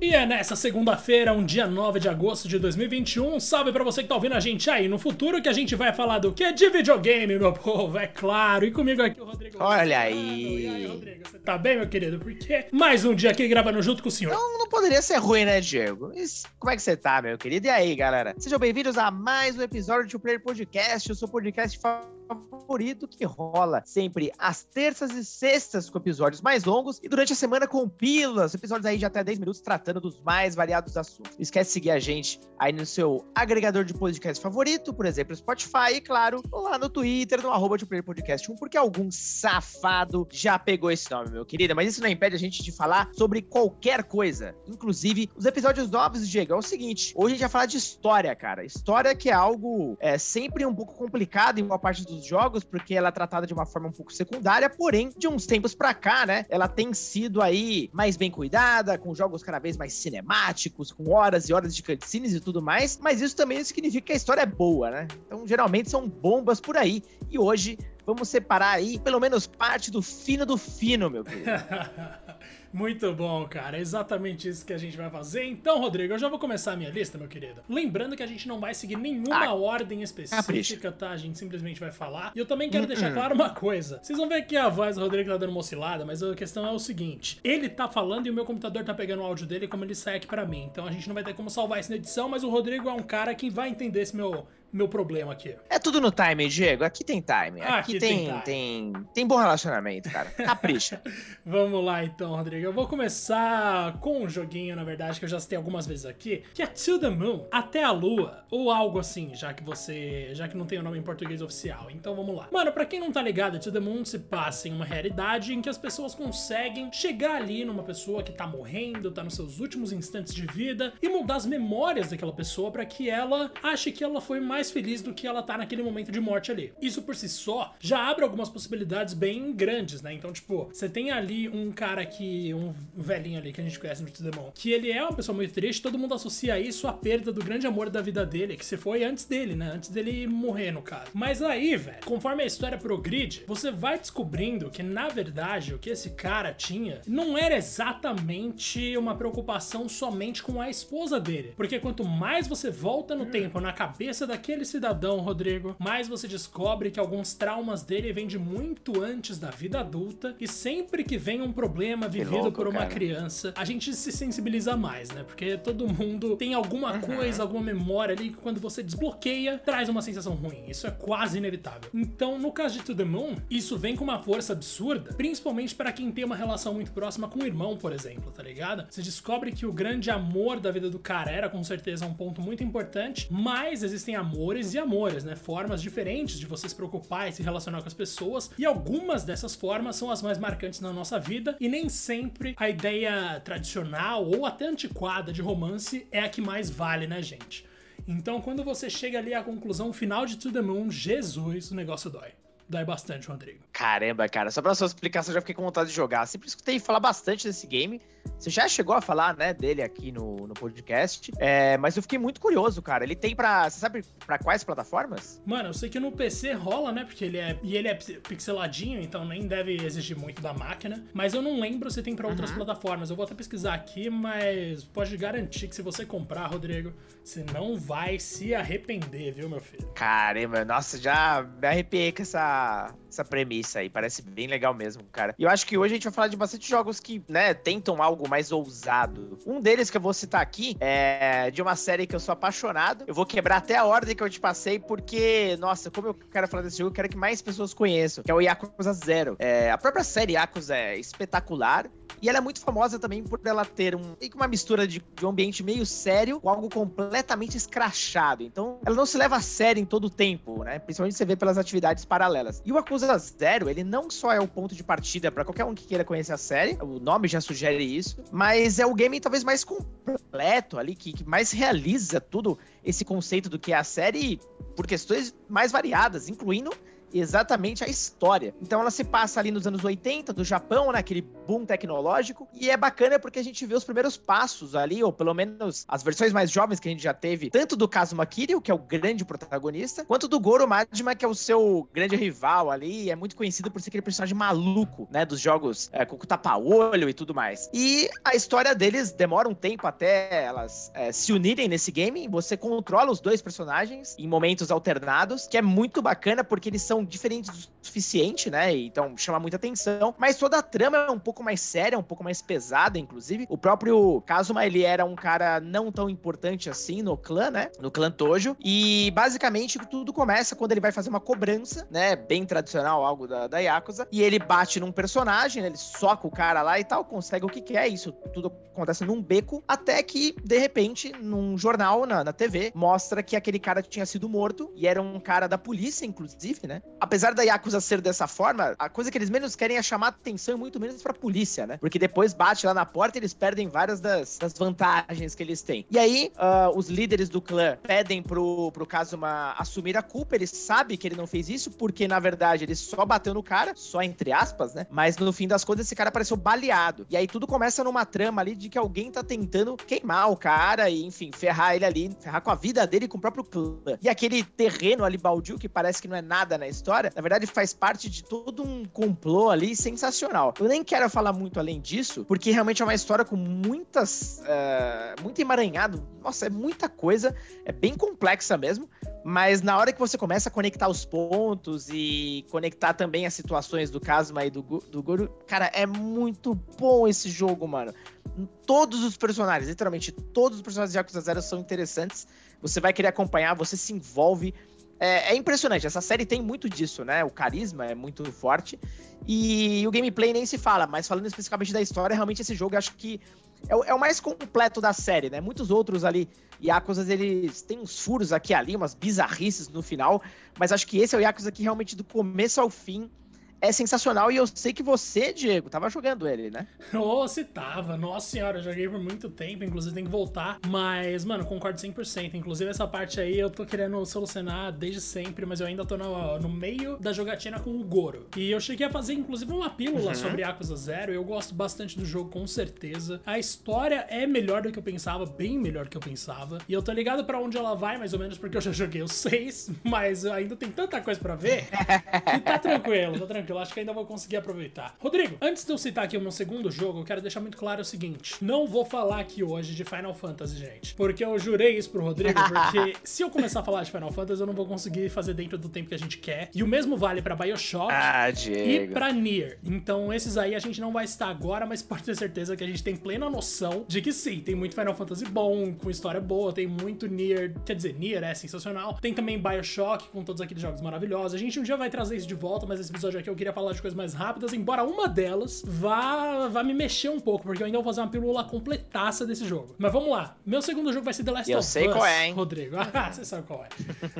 E é nessa segunda-feira, um dia 9 de agosto de 2021. Salve pra você que tá ouvindo a gente aí no futuro, que a gente vai falar do que? De videogame, meu povo, é claro. E comigo aqui o Rodrigo. Olha aí. E aí, Rodrigo, você tá bem, meu querido? Porque mais um dia aqui gravando junto com o senhor. Não, não poderia ser ruim, né, Diego? Mas como é que você tá, meu querido? E aí, galera? Sejam bem-vindos a mais um episódio do Player Podcast, o seu podcast favorito que rola sempre às terças e sextas com episódios mais longos e durante a semana com pílulas, episódios aí de até 10 minutos tratando dos mais variados assuntos. Não esquece de seguir a gente aí no seu agregador de podcast favorito, por exemplo, Spotify e, claro, lá no Twitter, no arroba de Player Podcast 1, porque algum safado já pegou esse nome, meu querido. Mas isso não impede a gente de falar sobre qualquer coisa, inclusive os episódios novos, Diego. É o seguinte, hoje a gente vai falar de história, cara. História que é algo é, sempre um pouco complicado em boa parte dos jogos, porque ela é tratada de uma forma um pouco secundária, porém, de uns tempos pra cá, né, ela tem sido aí mais bem cuidada, com jogos cada vez mais cinemáticos, com horas e horas de cutscenes e tudo mais, mas isso também significa que a história é boa, né? Então, geralmente são bombas por aí, e hoje vamos separar aí pelo menos parte do fino do fino, meu querido. Muito bom, cara. É exatamente isso que a gente vai fazer. Então, Rodrigo, eu já vou começar a minha lista, meu querido. Lembrando que a gente não vai seguir nenhuma ah, ordem específica, tá? A gente simplesmente vai falar. E eu também quero uh -uh. deixar claro uma coisa. Vocês vão ver que a voz do Rodrigo tá dando uma oscilada, mas a questão é o seguinte: ele tá falando e o meu computador tá pegando o áudio dele como ele sai aqui pra mim. Então a gente não vai ter como salvar isso na edição, mas o Rodrigo é um cara que vai entender esse meu meu problema aqui. É tudo no time, Diego. Aqui tem time. Aqui, aqui tem, tem, tem, tem, bom relacionamento, cara. Capricha. Vamos lá então, Rodrigo. Eu vou começar com um joguinho, na verdade, que eu já citei algumas vezes aqui, que é To the Moon, Até a Lua, ou algo assim, já que você. já que não tem o nome em português oficial. Então vamos lá. Mano, pra quem não tá ligado, To the Moon se passa em uma realidade em que as pessoas conseguem chegar ali numa pessoa que tá morrendo, tá nos seus últimos instantes de vida, e mudar as memórias daquela pessoa para que ela ache que ela foi mais mais feliz do que ela tá naquele momento de morte ali. Isso por si só já abre algumas possibilidades bem grandes, né? Então, tipo, você tem ali um cara que. um velhinho ali que a gente conhece no Demon, que ele é uma pessoa muito triste, todo mundo associa isso à perda do grande amor da vida dele, que se foi antes dele, né? Antes dele morrer, no caso. Mas aí, velho, conforme a história progride, você vai descobrindo que, na verdade, o que esse cara tinha não era exatamente uma preocupação somente com a esposa dele. Porque quanto mais você volta no tempo na cabeça daquele aquele cidadão, Rodrigo, mais você descobre que alguns traumas dele vêm de muito antes da vida adulta e sempre que vem um problema vivido louco, por uma cara. criança, a gente se sensibiliza mais, né? Porque todo mundo tem alguma uhum. coisa, alguma memória ali que quando você desbloqueia, traz uma sensação ruim. Isso é quase inevitável. Então, no caso de To The Moon, isso vem com uma força absurda, principalmente para quem tem uma relação muito próxima com o irmão, por exemplo, tá ligado? Você descobre que o grande amor da vida do cara era com certeza um ponto muito importante, mas existem amores amores e amores, né? Formas diferentes de você se preocupar e se relacionar com as pessoas. E algumas dessas formas são as mais marcantes na nossa vida. E nem sempre a ideia tradicional ou até antiquada de romance é a que mais vale, né, gente? Então, quando você chega ali à conclusão final de To The Moon, Jesus, o negócio dói dói bastante, Rodrigo. Caramba, cara, só pra sua explicação, eu já fiquei com vontade de jogar. Sempre escutei falar bastante desse game. Você já chegou a falar, né, dele aqui no, no podcast. É, mas eu fiquei muito curioso, cara. Ele tem pra. Você sabe pra quais plataformas? Mano, eu sei que no PC rola, né? Porque ele é. E ele é pixeladinho, então nem deve exigir muito da máquina. Mas eu não lembro se tem pra outras uhum. plataformas. Eu vou até pesquisar aqui, mas pode garantir que se você comprar, Rodrigo, você não vai se arrepender, viu, meu filho? Caramba, nossa, já me arrepiei com essa, a essa premissa aí. Parece bem legal mesmo, cara. E eu acho que hoje a gente vai falar de bastante jogos que, né, tentam algo mais ousado. Um deles que eu vou citar aqui é de uma série que eu sou apaixonado. Eu vou quebrar até a ordem que eu te passei, porque, nossa, como eu quero falar desse jogo, eu quero que mais pessoas conheçam, que é o Yakuza Zero. É, a própria série Yakuza é espetacular. E ela é muito famosa também por ela ter um, uma mistura de, de um ambiente meio sério com algo completamente escrachado. Então, ela não se leva a sério em todo o tempo, né? Principalmente você vê pelas atividades paralelas. E o Yakuza Zero, ele não só é o ponto de partida para qualquer um que queira conhecer a série, o nome já sugere isso, mas é o game talvez mais completo ali, que, que mais realiza tudo esse conceito do que é a série por questões mais variadas, incluindo exatamente a história. Então ela se passa ali nos anos 80 do Japão, naquele né, boom tecnológico, e é bacana porque a gente vê os primeiros passos ali, ou pelo menos as versões mais jovens que a gente já teve, tanto do Kazuma Kiryu, que é o grande protagonista, quanto do Goro Majima, que é o seu grande rival ali, é muito conhecido por ser aquele personagem maluco, né, dos jogos é, com o tapa-olho e tudo mais. E a história deles demora um tempo até elas é, se unirem nesse game, você controla os dois personagens em momentos alternados, que é muito bacana porque eles são diferentes o suficiente, né, então chama muita atenção, mas toda a trama é um pouco mais séria, um pouco mais pesada, inclusive. O próprio Kazuma, ele era um cara não tão importante assim no clã, né, no clã Tojo, e basicamente tudo começa quando ele vai fazer uma cobrança, né, bem tradicional, algo da, da Yakuza, e ele bate num personagem, ele soca o cara lá e tal, consegue o que quer, isso tudo acontece num beco, até que, de repente, num jornal, na, na TV, mostra que aquele cara tinha sido morto, e era um cara da polícia, inclusive, né, apesar da Yakuza ser dessa forma, a coisa que eles menos querem é chamar atenção e muito menos pra polícia, né, porque depois bate lá na porta e eles perdem várias das, das vantagens que eles têm. E aí, uh, os líderes do clã pedem pro, pro Kazuma assumir a culpa, ele sabe que ele não fez isso, porque, na verdade, ele só bateu no cara, só entre aspas, né, mas no fim das contas, esse cara apareceu baleado. E aí tudo começa numa trama ali de que alguém tá tentando queimar o cara e, enfim, ferrar ele ali, ferrar com a vida dele e com o próprio clã. E aquele terreno ali baldio, que parece que não é nada na história, na verdade faz parte de todo um complô ali sensacional. Eu nem quero falar muito além disso, porque realmente é uma história com muitas. Uh, muito emaranhado. Nossa, é muita coisa, é bem complexa mesmo. Mas na hora que você começa a conectar os pontos e conectar também as situações do Kazuma e do, do Goro, cara, é muito bom esse jogo, mano. Todos os personagens, literalmente todos os personagens de Yakuza Zero são interessantes. Você vai querer acompanhar, você se envolve. É, é, impressionante, essa série tem muito disso, né? O carisma é muito forte. E o gameplay nem se fala, mas falando especificamente da história, realmente esse jogo acho que é o, é o mais completo da série, né? Muitos outros ali, Yakuza, eles têm uns furos aqui ali, umas bizarrices no final, mas acho que esse é o Yakuza que realmente do começo ao fim é sensacional e eu sei que você, Diego, tava jogando ele, né? Ô, oh, se tava. Nossa senhora, eu joguei por muito tempo, inclusive tem que voltar. Mas, mano, concordo 100%. Inclusive essa parte aí eu tô querendo solucionar desde sempre, mas eu ainda tô no, no meio da jogatina com o Goro. E eu cheguei a fazer, inclusive, uma pílula uhum. sobre Yakuza Zero. Eu gosto bastante do jogo, com certeza. A história é melhor do que eu pensava, bem melhor do que eu pensava. E eu tô ligado para onde ela vai, mais ou menos, porque eu já joguei os seis, mas ainda tem tanta coisa para ver que tá tranquilo, tá tranquilo tranquilo, acho que ainda vou conseguir aproveitar. Rodrigo, antes de eu citar aqui o meu segundo jogo, eu quero deixar muito claro o seguinte: não vou falar aqui hoje de Final Fantasy, gente. Porque eu jurei isso pro Rodrigo, porque se eu começar a falar de Final Fantasy, eu não vou conseguir fazer dentro do tempo que a gente quer. E o mesmo vale para Bioshock ah, e pra Nier. Então, esses aí a gente não vai estar agora, mas pode ter certeza que a gente tem plena noção de que sim, tem muito Final Fantasy bom, com história boa, tem muito Nier. Quer dizer, Nier é sensacional. Tem também Bioshock, com todos aqueles jogos maravilhosos. A gente um dia vai trazer isso de volta, mas esse episódio aqui eu queria falar de coisas mais rápidas, embora uma delas vá, vá me mexer um pouco, porque eu ainda vou fazer uma pílula completaça desse jogo. Mas vamos lá. Meu segundo jogo vai ser The Last eu of Us. Eu sei qual é, hein? Rodrigo. Ah, você sabe qual é.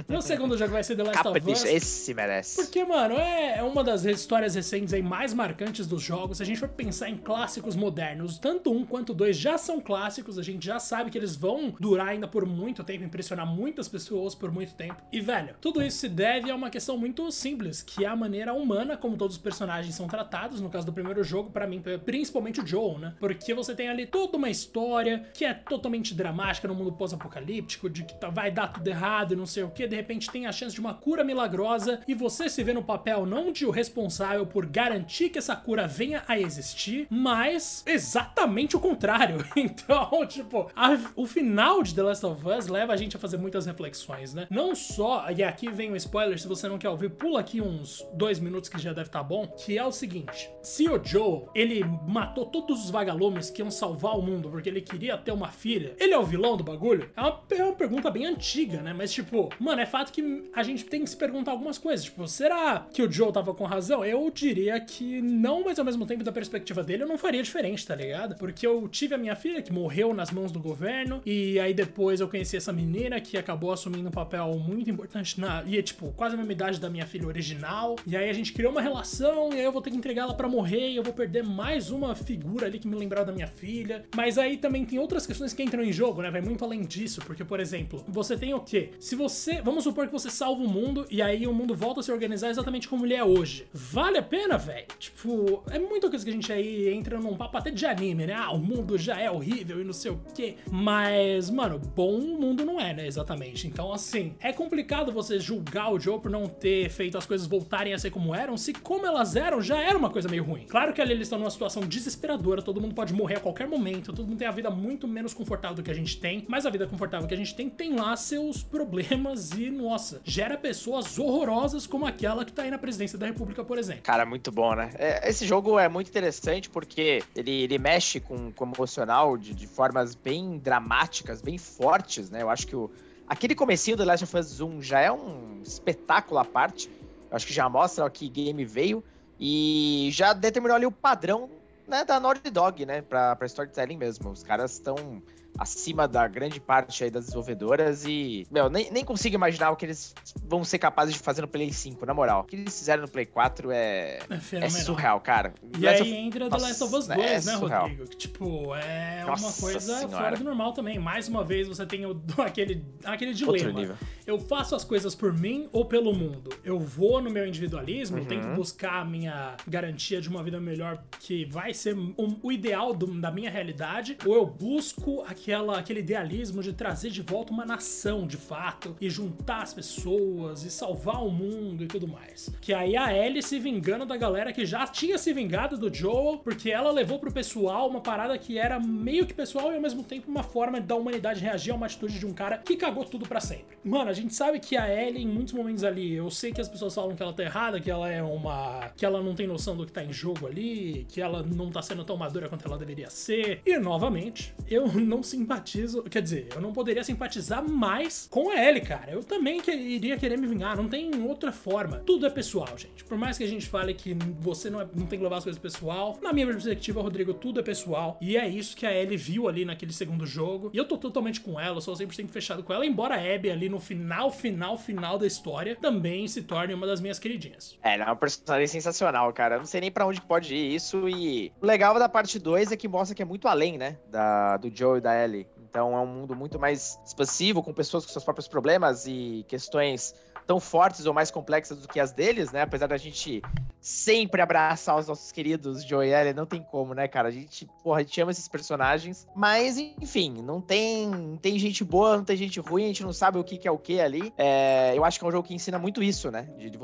Meu segundo jogo vai ser The Last of Us. Esse merece. Porque, mano, é, é uma das histórias recentes aí mais marcantes dos jogos. Se a gente for pensar em clássicos modernos, tanto um quanto dois já são clássicos, a gente já sabe que eles vão durar ainda por muito tempo, impressionar muitas pessoas por muito tempo. E, velho, tudo isso se deve a uma questão muito simples, que é a maneira humana como todos os personagens são tratados, no caso do primeiro jogo, para mim, principalmente o Joel, né? Porque você tem ali toda uma história que é totalmente dramática no mundo pós-apocalíptico, de que tá, vai dar tudo errado e não sei o que, de repente tem a chance de uma cura milagrosa e você se vê no papel não de o responsável por garantir que essa cura venha a existir, mas exatamente o contrário. Então, tipo, a, o final de The Last of Us leva a gente a fazer muitas reflexões, né? Não só, e aqui vem um spoiler, se você não quer ouvir, pula aqui uns dois minutos que já deve estar tá bom, que é o seguinte: se o Joel ele matou todos os vagalumes que iam salvar o mundo porque ele queria ter uma filha, ele é o vilão do bagulho? É uma, é uma pergunta bem antiga, né? Mas, tipo, mano, é fato que a gente tem que se perguntar algumas coisas. Tipo, será que o Joel tava com razão? Eu diria que não, mas ao mesmo tempo, da perspectiva dele, eu não faria diferente, tá ligado? Porque eu tive a minha filha que morreu nas mãos do governo, e aí depois eu conheci essa menina que acabou assumindo um papel muito importante na. E é, tipo, quase a mesma idade da minha filha original. E aí a gente criou uma relação, e aí eu vou ter que entregar ela para morrer, e eu vou perder mais uma figura ali que me lembrar da minha filha. Mas aí também tem outras questões que entram em jogo, né? Vai muito além disso, porque, por exemplo, você tem o quê? Se você. Vamos supor que você salva o mundo e aí o mundo volta a se organizar exatamente como ele é hoje. Vale a pena, velho? Tipo, é muita coisa que a gente aí entra num papo até de anime, né? Ah, o mundo já é horrível e não sei o quê. Mas, mano, bom o mundo não é, né? Exatamente. Então, assim, é complicado você julgar o Joe por não ter feito as coisas voltarem a ser como eram, se como elas eram já era uma coisa meio ruim. Claro que ali eles estão numa situação desesperadora, todo mundo pode morrer a qualquer momento, todo mundo tem a vida muito menos confortável do que a gente tem, mas a vida confortável que a gente tem tem lá seus problemas e, nossa, gera pessoas horrorosas como aquela que tá aí na presidência da República, por exemplo. Cara, muito bom, né? É, esse jogo é muito interessante porque ele, ele mexe com, com o emocional de, de formas bem dramáticas, bem fortes, né? Eu acho que o, aquele comecinho do Last of Us 1 já é um espetáculo à parte. Acho que já mostra que game veio e já determinou ali o padrão né, da Naughty Dog, né, pra storytelling mesmo. Os caras estão acima da grande parte aí das desenvolvedoras e, meu, nem, nem consigo imaginar o que eles vão ser capazes de fazer no Play 5, na moral. O que eles fizeram no Play 4 é, é, é surreal, cara. E Last aí of... entra The Last of Us 2, é né, surreal. Rodrigo? Que, tipo, é Nossa uma coisa senhora. fora do normal também. Mais uma vez você tem o, aquele, aquele dilema. Eu faço as coisas por mim ou pelo mundo? Eu vou no meu individualismo, uhum. tento buscar a minha garantia de uma vida melhor que vai ser um, o ideal do, da minha realidade, ou eu busco aqui aquela, aquele idealismo de trazer de volta uma nação de fato e juntar as pessoas e salvar o mundo e tudo mais. Que aí a Ellie se vingando da galera que já tinha se vingado do Joel, porque ela levou pro pessoal uma parada que era meio que pessoal e ao mesmo tempo uma forma da humanidade reagir a uma atitude de um cara que cagou tudo para sempre. Mano, a gente sabe que a Ellie, em muitos momentos ali, eu sei que as pessoas falam que ela tá errada, que ela é uma. que ela não tem noção do que tá em jogo ali, que ela não tá sendo tão madura quanto ela deveria ser. E novamente, eu não sinto simpatizo. Quer dizer, eu não poderia simpatizar mais com a Ellie, cara. Eu também que, iria querer me vingar. Não tem outra forma. Tudo é pessoal, gente. Por mais que a gente fale que você não, é, não tem que levar as coisas pessoal, na minha perspectiva, Rodrigo, tudo é pessoal. E é isso que a Ellie viu ali naquele segundo jogo. E eu tô totalmente com ela, eu sou 100% fechado com ela. Embora a Abby ali no final, final, final da história também se torne uma das minhas queridinhas. É, ela é uma personagem sensacional, cara. Eu não sei nem para onde pode ir isso. E o legal da parte 2 é que mostra que é muito além, né? Da, do Joe e da Ellie Então é um mundo muito mais expansivo, com pessoas com seus próprios problemas e questões tão fortes ou mais complexas do que as deles, né? Apesar da gente sempre abraçar os nossos queridos Joe e Ellie, não tem como, né, cara? A gente, porra, a gente ama esses personagens, mas enfim, não tem, tem gente boa, não tem gente ruim, a gente não sabe o que, que é o que ali. É, eu acho que é um jogo que ensina muito isso, né? De, de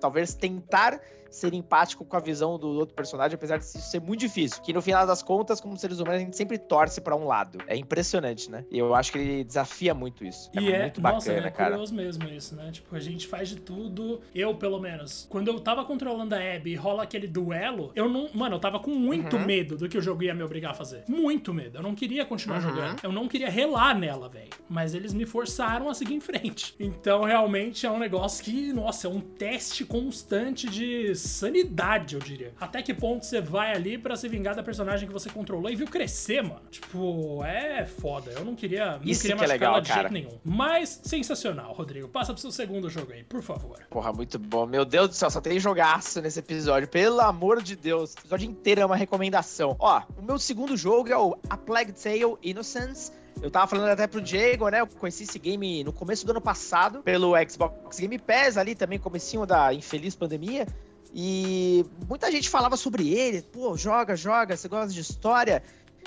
talvez tentar ser empático com a visão do outro personagem, apesar de isso ser muito difícil. Que no final das contas, como seres humanos, a gente sempre torce para um lado. É impressionante, né? E eu acho que ele desafia muito isso. É e é, muito nossa, bacana, é cara. curioso mesmo isso, né? Tipo, a gente faz de tudo. Eu, pelo menos, quando eu tava controlando a Abby e rola aquele duelo, eu não. Mano, eu tava com muito uhum. medo do que o jogo ia me obrigar a fazer. Muito medo. Eu não queria continuar uhum. jogando. Eu não queria relar nela, velho. Mas eles me forçaram a seguir em frente. Então, realmente, é um negócio que, nossa, é um teste constante de sanidade, eu diria. Até que ponto você vai ali para se vingar da personagem que você controlou e viu crescer, mano. Tipo, é foda. Eu não queria, não Isso queria que é legal, de jeito nenhum. Mas sensacional, Rodrigo. Passa pro seu segundo jogo aí, por favor. Porra, muito bom. Meu Deus do céu, só tem jogaço nesse episódio. Pelo amor de Deus. O episódio inteiro é uma recomendação. Ó, o meu segundo jogo é o A Plague Tale Innocence. Eu tava falando até pro Diego, né? Eu conheci esse game no começo do ano passado pelo Xbox Game Pass ali também, comecinho da infeliz pandemia. E muita gente falava sobre ele, pô, joga, joga, você gosta de história.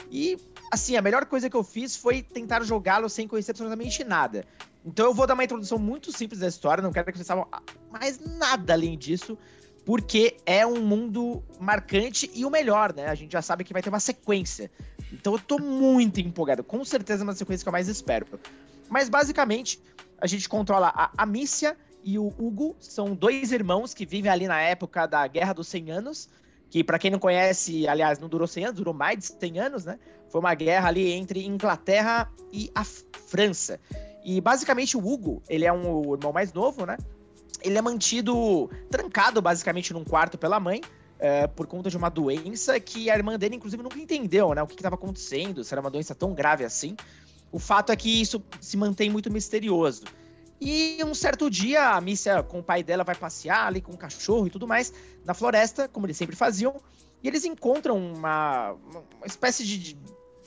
E, assim, a melhor coisa que eu fiz foi tentar jogá-lo sem conhecer absolutamente nada. Então eu vou dar uma introdução muito simples da história, não quero que vocês saibam mais nada além disso, porque é um mundo marcante e o melhor, né? A gente já sabe que vai ter uma sequência. Então eu tô muito empolgado, com certeza é uma sequência que eu mais espero. Mas basicamente, a gente controla a Amicia e o Hugo são dois irmãos que vivem ali na época da Guerra dos 100 Anos, que para quem não conhece, aliás, não durou 100 anos, durou mais de 100 anos, né? Foi uma guerra ali entre Inglaterra e a França. E basicamente o Hugo, ele é um o irmão mais novo, né? Ele é mantido trancado basicamente num quarto pela mãe, é, por conta de uma doença que a irmã dele, inclusive, nunca entendeu, né? O que estava acontecendo, se era uma doença tão grave assim. O fato é que isso se mantém muito misterioso. E um certo dia, a Mícia com o pai dela vai passear ali com o cachorro e tudo mais, na floresta, como eles sempre faziam, e eles encontram uma, uma espécie de,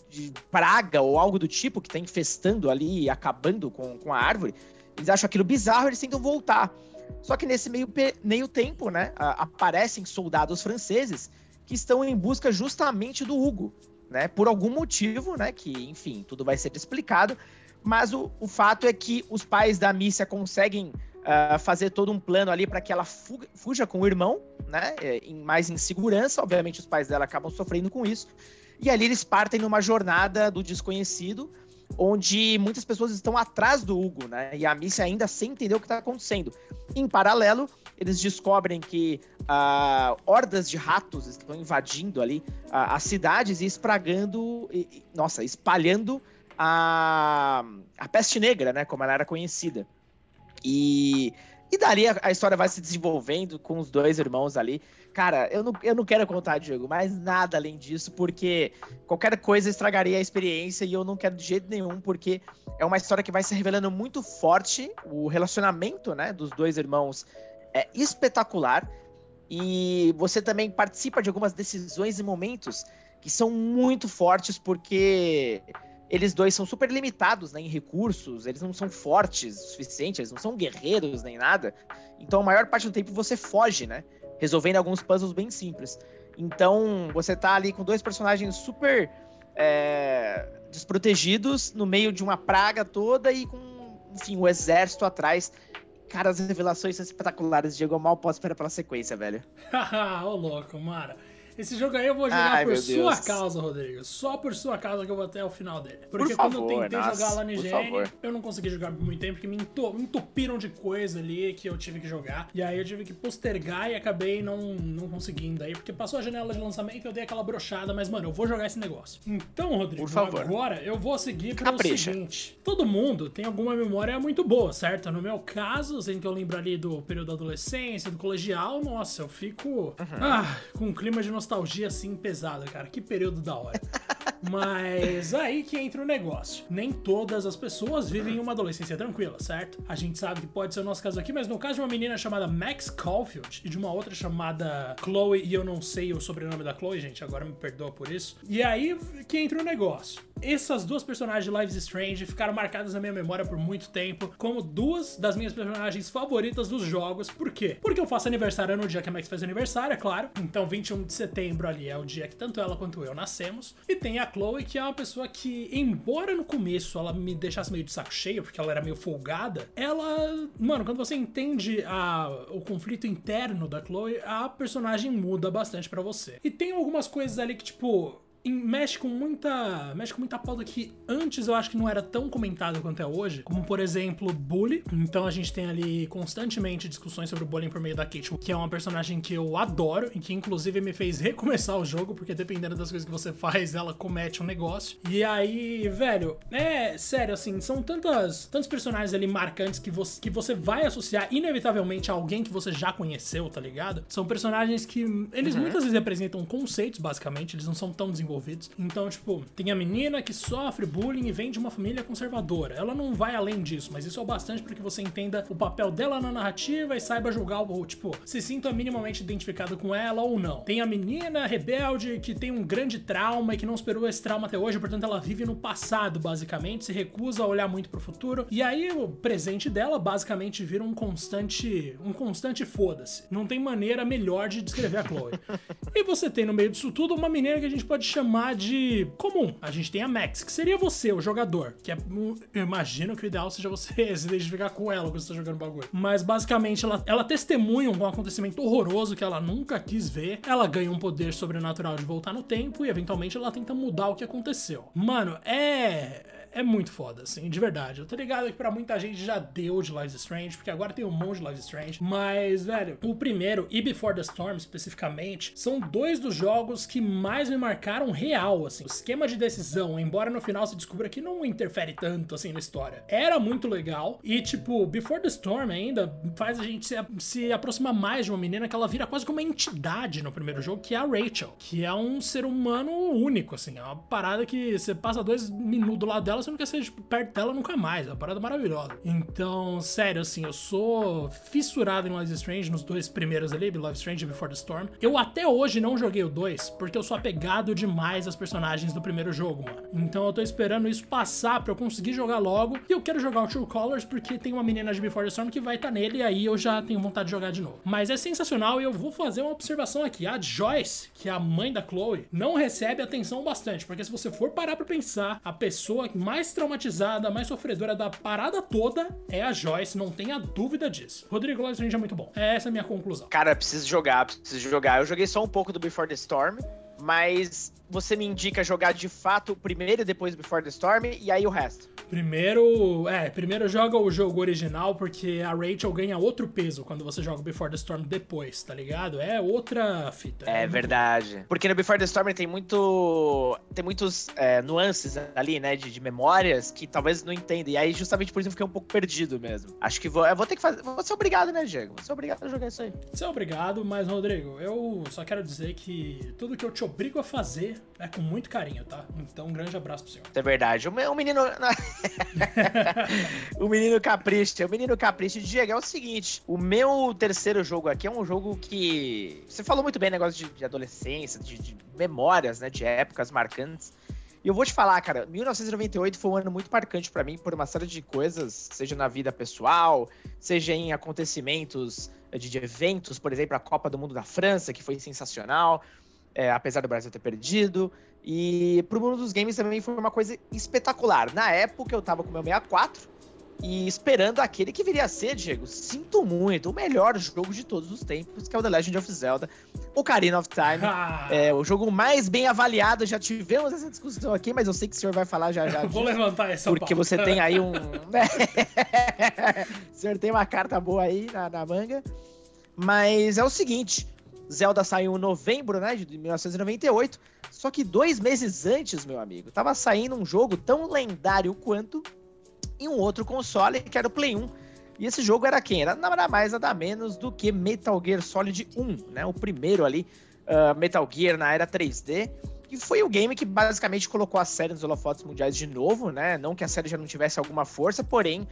de, praga ou algo do tipo que está infestando ali e acabando com, com a árvore. Eles acham aquilo bizarro, eles tentam voltar. Só que nesse meio, meio tempo, né, aparecem soldados franceses que estão em busca justamente do Hugo, né, por algum motivo, né, que, enfim, tudo vai ser explicado, mas o, o fato é que os pais da Mícia conseguem uh, fazer todo um plano ali para que ela fuga, fuja com o irmão, né? É, em, mais em segurança. Obviamente, os pais dela acabam sofrendo com isso. E ali eles partem numa jornada do desconhecido, onde muitas pessoas estão atrás do Hugo, né? E a Mícia ainda sem entender o que está acontecendo. Em paralelo, eles descobrem que uh, hordas de ratos estão invadindo ali uh, as cidades e espragando, e, nossa, espalhando a, a peste negra, né? Como ela era conhecida. E, e dali a, a, história vai se desenvolvendo com os dois irmãos ali. Cara, eu não, eu não quero contar, Diego, mais nada além disso, porque qualquer coisa estragaria a experiência e eu não quero de jeito nenhum, porque é uma história que vai se revelando muito forte. O relacionamento, né, dos dois irmãos é espetacular. E você também participa de algumas decisões e momentos que são muito fortes, porque eles dois são super limitados né, em recursos, eles não são fortes o suficiente, eles não são guerreiros nem nada. Então, a maior parte do tempo você foge, né? Resolvendo alguns puzzles bem simples. Então, você tá ali com dois personagens super é, desprotegidos no meio de uma praga toda e com, enfim, o exército atrás. Cara, as revelações são espetaculares, Diego. Eu mal posso esperar pela sequência, velho. Haha, ô louco, Mara. Esse jogo aí eu vou jogar Ai, por sua Deus. causa, Rodrigo. Só por sua causa que eu vou até o final dele. Porque por favor, quando eu tentei nossa, jogar lá no IGN, eu não consegui jogar por muito tempo, porque me entupiram de coisa ali que eu tive que jogar. E aí eu tive que postergar e acabei não, não conseguindo aí, porque passou a janela de lançamento e eu dei aquela brochada, mas, mano, eu vou jogar esse negócio. Então, Rodrigo, agora eu vou seguir para o seguinte. Todo mundo tem alguma memória muito boa, certo? No meu caso, assim que eu lembro ali do período da adolescência, do colegial, nossa, eu fico uhum. ah, com um clima de nostalgia assim pesado, cara. Que período da hora. Mas aí que entra o negócio. Nem todas as pessoas vivem uma adolescência tranquila, certo? A gente sabe que pode ser o nosso caso aqui, mas no caso de uma menina chamada Max Caulfield e de uma outra chamada Chloe, e eu não sei o sobrenome da Chloe, gente, agora me perdoa por isso. E aí que entra o negócio. Essas duas personagens de Lives Strange ficaram marcadas na minha memória por muito tempo como duas das minhas personagens favoritas dos jogos. Por quê? Porque eu faço aniversário no dia que a Max faz aniversário, é claro. Então, 21 de setembro ali é o dia que tanto ela quanto eu nascemos. E tem a Chloe, que é uma pessoa que, embora no começo ela me deixasse meio de saco cheio, porque ela era meio folgada, ela. Mano, quando você entende a, o conflito interno da Chloe, a personagem muda bastante para você. E tem algumas coisas ali que, tipo, mexe com muita. Mexe com muita pauta que antes eu acho que não era tão comentado quanto é hoje. Como, por exemplo, bullying. Então a gente tem ali constantemente discussões sobre o bullying por meio da Kate, que é uma personagem que eu adoro e que inclusive me fez recomeçar o jogo, porque dependendo das coisas que você faz, ela comete um negócio. E aí, velho, é sério, assim, são tantas, tantos personagens ali marcantes que você, que você vai associar inevitavelmente a alguém que você já conheceu, tá ligado? São personagens que eles uhum. muitas vezes representam conceitos, basicamente, eles não são tão desenvolvidos envolvidos. Então, tipo, tem a menina que sofre bullying e vem de uma família conservadora. Ela não vai além disso, mas isso é o bastante para que você entenda o papel dela na narrativa e saiba julgar o, tipo, se sinta minimamente identificado com ela ou não. Tem a menina rebelde que tem um grande trauma e que não superou esse trauma até hoje, portanto ela vive no passado, basicamente, se recusa a olhar muito pro futuro. E aí o presente dela basicamente vira um constante, um constante foda-se. Não tem maneira melhor de descrever a Chloe. e você tem no meio disso tudo uma menina que a gente pode chamar chamar de comum. A gente tem a Max, que seria você, o jogador. Que é. Eu imagino que o ideal seja você se identificar com ela quando você tá jogando bagulho. Mas basicamente ela, ela testemunha um acontecimento horroroso que ela nunca quis ver. Ela ganha um poder sobrenatural de voltar no tempo e eventualmente ela tenta mudar o que aconteceu. Mano, é é muito foda, assim, de verdade. Eu tô ligado que pra muita gente já deu de Lives Strange, porque agora tem um monte de Lives Strange. Mas, velho, o primeiro e Before the Storm, especificamente, são dois dos jogos que mais me marcaram real, assim. O esquema de decisão, embora no final se descubra que não interfere tanto, assim, na história, era muito legal. E, tipo, Before the Storm ainda faz a gente se, se aproximar mais de uma menina que ela vira quase como uma entidade no primeiro jogo, que é a Rachel, que é um ser humano único, assim. É uma parada que você passa dois minutos lá dela você não quer ser tipo, perto dela nunca mais. É uma parada maravilhosa. Então, sério, assim, eu sou fissurado em Life Strange, nos dois primeiros ali, is Strange e Before the Storm. Eu até hoje não joguei o 2, porque eu sou apegado demais às personagens do primeiro jogo, mano. Então eu tô esperando isso passar pra eu conseguir jogar logo. E eu quero jogar o True Colors porque tem uma menina de Before the Storm que vai estar tá nele e aí eu já tenho vontade de jogar de novo. Mas é sensacional e eu vou fazer uma observação aqui. A Joyce, que é a mãe da Chloe, não recebe atenção bastante, porque se você for parar pra pensar, a pessoa mais traumatizada, mais sofredora da parada toda é a Joyce, não tenha dúvida disso. Rodrigo Strange é muito bom. Essa é a minha conclusão. Cara, preciso jogar, preciso jogar. Eu joguei só um pouco do Before the Storm, mas você me indica jogar de fato o primeiro e depois Before the Storm e aí o resto. Primeiro, é, primeiro joga o jogo original porque a Rachel ganha outro peso quando você joga o Before the Storm depois, tá ligado? É outra fita. É, é verdade. Bom. Porque no Before the Storm tem muito tem muitos é, nuances ali, né, de, de, memórias que talvez não entenda. E aí justamente por isso eu fiquei um pouco perdido mesmo. Acho que vou, eu vou ter que fazer, vou ser obrigado, né, Diego? Vou ser obrigado a jogar isso aí. Você é obrigado, mas Rodrigo, eu só quero dizer que tudo que eu te obrigo a fazer é com muito carinho, tá? Então um grande abraço pro senhor. É verdade. O menino o menino capricha. O menino capricha. Diego, é o seguinte: o meu terceiro jogo aqui é um jogo que. Você falou muito bem negócio de, de adolescência, de, de, memórias, né? De épocas marcantes. E eu vou te falar, cara, 1998 foi um ano muito marcante para mim por uma série de coisas, seja na vida pessoal, seja em acontecimentos de, de eventos, por exemplo, a Copa do Mundo da França, que foi sensacional é, apesar do Brasil ter perdido. E pro mundo dos games também foi uma coisa espetacular. Na época eu tava com o meu 64 e esperando aquele que viria a ser, Diego, sinto muito, o melhor jogo de todos os tempos, que é o The Legend of Zelda, Ocarina of Time. Ah. É o jogo mais bem avaliado, já tivemos essa discussão aqui, mas eu sei que o senhor vai falar já já. Vou levantar essa Porque pauta. você tem aí um... o senhor tem uma carta boa aí na, na manga. Mas é o seguinte, Zelda saiu em novembro, né, de 1998. Só que dois meses antes, meu amigo, tava saindo um jogo tão lendário quanto em um outro console, que era o Play 1. E esse jogo era quem? Era nada mais, nada menos do que Metal Gear Solid 1, né? O primeiro ali, uh, Metal Gear na era 3D. E foi o game que basicamente colocou a série nos holofotes mundiais de novo, né? Não que a série já não tivesse alguma força, porém,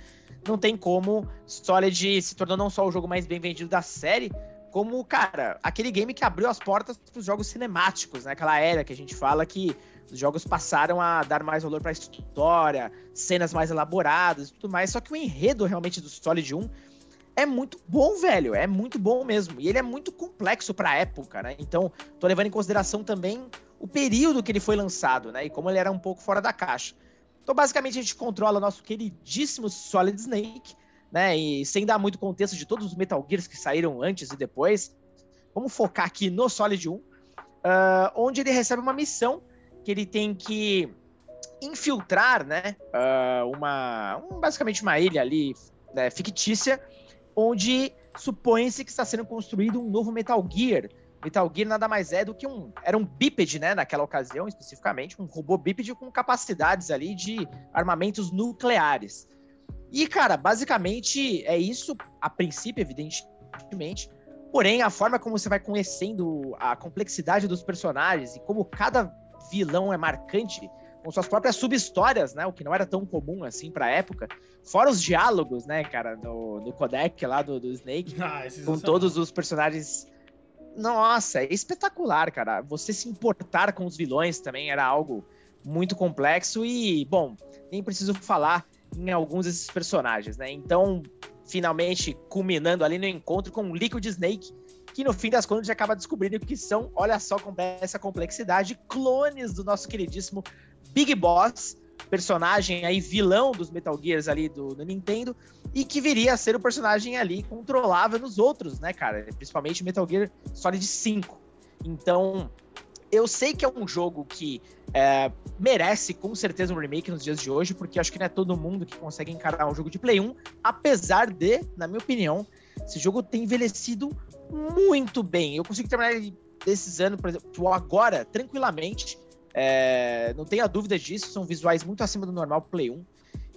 não tem como Solid se tornou não só o jogo mais bem vendido da série, como, cara, aquele game que abriu as portas para os jogos cinemáticos, né? Aquela era que a gente fala que os jogos passaram a dar mais valor para a história, cenas mais elaboradas e tudo mais. Só que o enredo realmente do Solid 1 é muito bom, velho. É muito bom mesmo. E ele é muito complexo para a época, né? Então, tô levando em consideração também o período que ele foi lançado, né? E como ele era um pouco fora da caixa. Então, basicamente, a gente controla nosso queridíssimo Solid Snake né? E sem dar muito contexto de todos os Metal Gears que saíram antes e depois, vamos focar aqui no Solid 1, uh, ah, onde ele recebe uma missão que ele tem que infiltrar, né? Uh, uma, um, basicamente uma ilha ali né, fictícia, onde supõe-se que está sendo construído um novo Metal Gear. Metal Gear nada mais é do que um. Era um bípede, né? Naquela ocasião, especificamente, um robô bípede com capacidades ali de armamentos nucleares. E, cara, basicamente é isso, a princípio, evidentemente. Porém, a forma como você vai conhecendo a complexidade dos personagens e como cada vilão é marcante, com suas próprias sub-histórias, né? O que não era tão comum assim pra época. Fora os diálogos, né, cara, no, no codec lá do, do Snake, ah, com todos os personagens. Nossa, é espetacular, cara. Você se importar com os vilões também era algo muito complexo e, bom, nem preciso falar em alguns desses personagens, né? Então, finalmente culminando ali no encontro com o Liquid Snake, que no fim das contas acaba descobrindo que são, olha só com essa complexidade, clones do nosso queridíssimo Big Boss, personagem aí vilão dos Metal Gears ali do, do, Nintendo e que viria a ser o personagem ali controlável nos outros, né, cara? Principalmente Metal Gear Solid 5. Então, eu sei que é um jogo que é, merece com certeza um remake nos dias de hoje, porque acho que não é todo mundo que consegue encarar um jogo de Play 1, apesar de, na minha opinião, esse jogo tem envelhecido muito bem. Eu consigo terminar desses anos, por exemplo, agora, tranquilamente. É, não tenha dúvida disso, são visuais muito acima do normal Play 1.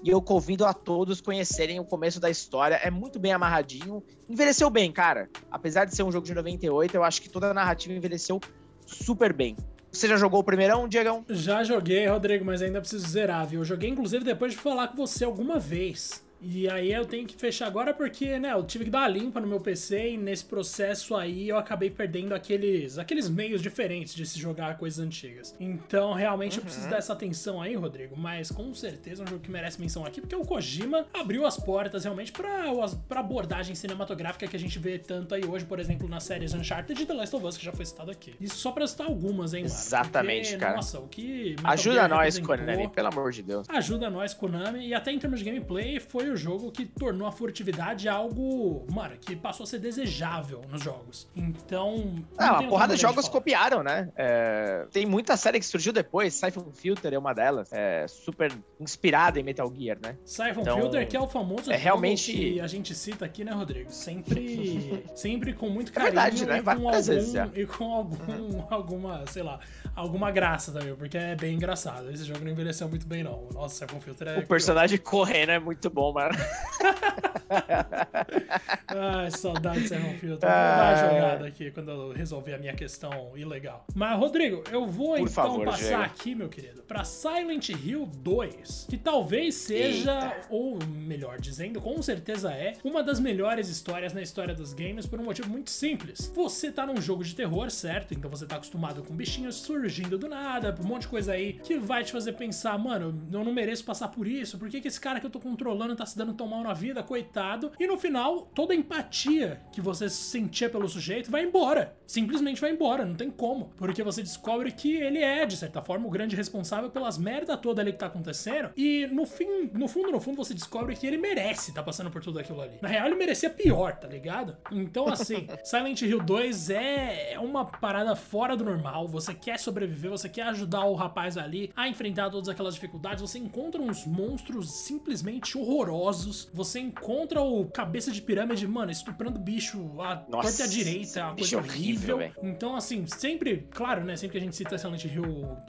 E eu convido a todos conhecerem o começo da história. É muito bem amarradinho. Envelheceu bem, cara. Apesar de ser um jogo de 98, eu acho que toda a narrativa envelheceu super bem. Você já jogou o primeirão, Diegão? Já joguei, Rodrigo, mas ainda preciso zerar, viu? Eu joguei, inclusive, depois de falar com você alguma vez. E aí eu tenho que fechar agora porque, né, eu tive que dar uma limpa no meu PC e nesse processo aí eu acabei perdendo aqueles, aqueles meios diferentes de se jogar coisas antigas. Então, realmente uhum. eu preciso dar essa atenção aí, Rodrigo, mas com certeza é um jogo que merece menção aqui, porque o Kojima abriu as portas realmente pra, pra abordagem cinematográfica que a gente vê tanto aí hoje, por exemplo, nas séries Uncharted e The Last of Us, que já foi citado aqui. Isso só pra citar algumas, hein? Exatamente, porque, cara. Nossa, o que... Metal ajuda nós, Konami, pelo amor de Deus. Ajuda nós, Konami, e até em termos de gameplay, foi foi o jogo que tornou a furtividade algo, mano, que passou a ser desejável nos jogos. Então. Não, a porrada de jogos de copiaram, né? É, tem muita série que surgiu depois, Siphon Filter é uma delas, é super inspirada em Metal Gear, né? Siphon então, Filter, que é o famoso é realmente... que a gente cita aqui, né, Rodrigo? Sempre, sempre com muito carinho é verdade, né? e, com algum, vezes, e com algum, uhum. alguma, sei lá, alguma graça também, porque é bem engraçado. Esse jogo não envelheceu muito bem, não. Nossa, Siphon Filter é. O personagem correndo é muito bom, Ai, saudade de Serrão Filter. Vou dar uma jogada aqui quando eu resolver a minha questão ilegal. Mas, Rodrigo, eu vou Por então favor, passar Diego. aqui, meu querido, pra Silent Hill 2, que talvez seja, Eita. ou melhor dizendo, com certeza é, uma das melhores histórias na história dos games por um motivo muito simples. Você tá num jogo de terror, certo? Então você tá acostumado com bichinhos surgindo do nada, um monte de coisa aí que vai te fazer pensar, mano, eu não mereço passar por isso, por que, que esse cara que eu tô controlando tá se dando tão mal na vida, coitado. E no final, toda a empatia que você sentia pelo sujeito vai embora. Simplesmente vai embora, não tem como. Porque você descobre que ele é, de certa forma, o grande responsável pelas merda toda ali que tá acontecendo. E no fim, no fundo, no fundo, você descobre que ele merece tá passando por tudo aquilo ali. Na real, ele merecia pior, tá ligado? Então, assim, Silent Hill 2 é, é uma parada fora do normal. Você quer sobreviver, você quer ajudar o rapaz ali a enfrentar todas aquelas dificuldades. Você encontra uns monstros simplesmente horrorosos você encontra o cabeça de pirâmide, mano, estuprando bicho Nossa, torta à direita, uma coisa horrível. horrível então, assim, sempre, claro, né, sempre que a gente cita Silent Hill,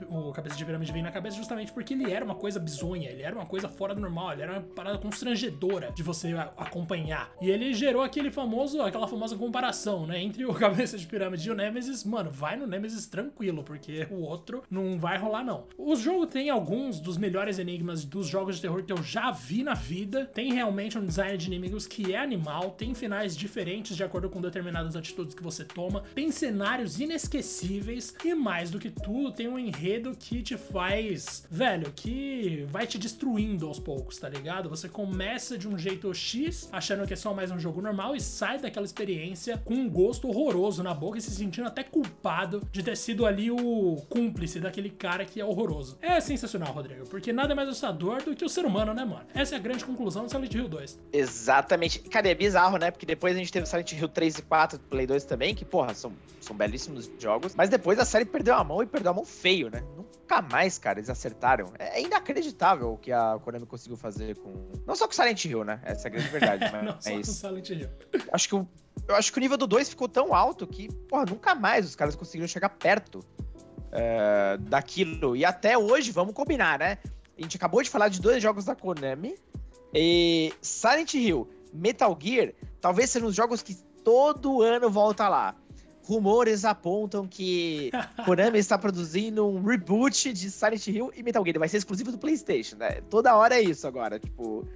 o, o cabeça de pirâmide vem na cabeça justamente porque ele era uma coisa bizonha, ele era uma coisa fora do normal, ele era uma parada constrangedora de você acompanhar. E ele gerou aquele famoso, aquela famosa comparação, né, entre o cabeça de pirâmide e o Nemesis, mano, vai no Nemesis tranquilo, porque o outro não vai rolar não. O jogo tem alguns dos melhores enigmas dos jogos de terror que eu já vi na vida. Tem tem realmente um design de inimigos que é animal, tem finais diferentes de acordo com determinadas atitudes que você toma, tem cenários inesquecíveis e mais do que tudo, tem um enredo que te faz, velho, que vai te destruindo aos poucos, tá ligado? Você começa de um jeito X, achando que é só mais um jogo normal e sai daquela experiência com um gosto horroroso na boca e se sentindo até culpado de ter sido ali o cúmplice daquele cara que é horroroso. É sensacional, Rodrigo, porque nada é mais assustador do que o ser humano, né, mano? Essa é a grande conclusão do Silent Hill 2. Exatamente. Cara, é bizarro, né? Porque depois a gente teve Silent Hill 3 e 4 do Play 2 também, que, porra, são, são belíssimos jogos. Mas depois a série perdeu a mão e perdeu a mão feio, né? Nunca mais, cara, eles acertaram. É inacreditável o que a Konami conseguiu fazer com. Não só com Silent Hill, né? Essa é a grande verdade. Mas Não só é com Silent Hill. Acho que o. Eu acho que o nível do 2 ficou tão alto que, porra, nunca mais os caras conseguiram chegar perto uh, daquilo. E até hoje, vamos combinar, né? A gente acabou de falar de dois jogos da Konami e Silent Hill, Metal Gear, talvez sejam os jogos que todo ano volta lá. Rumores apontam que Konami está produzindo um reboot de Silent Hill e Metal Gear. Vai ser exclusivo do PlayStation, né? Toda hora é isso agora. Tipo,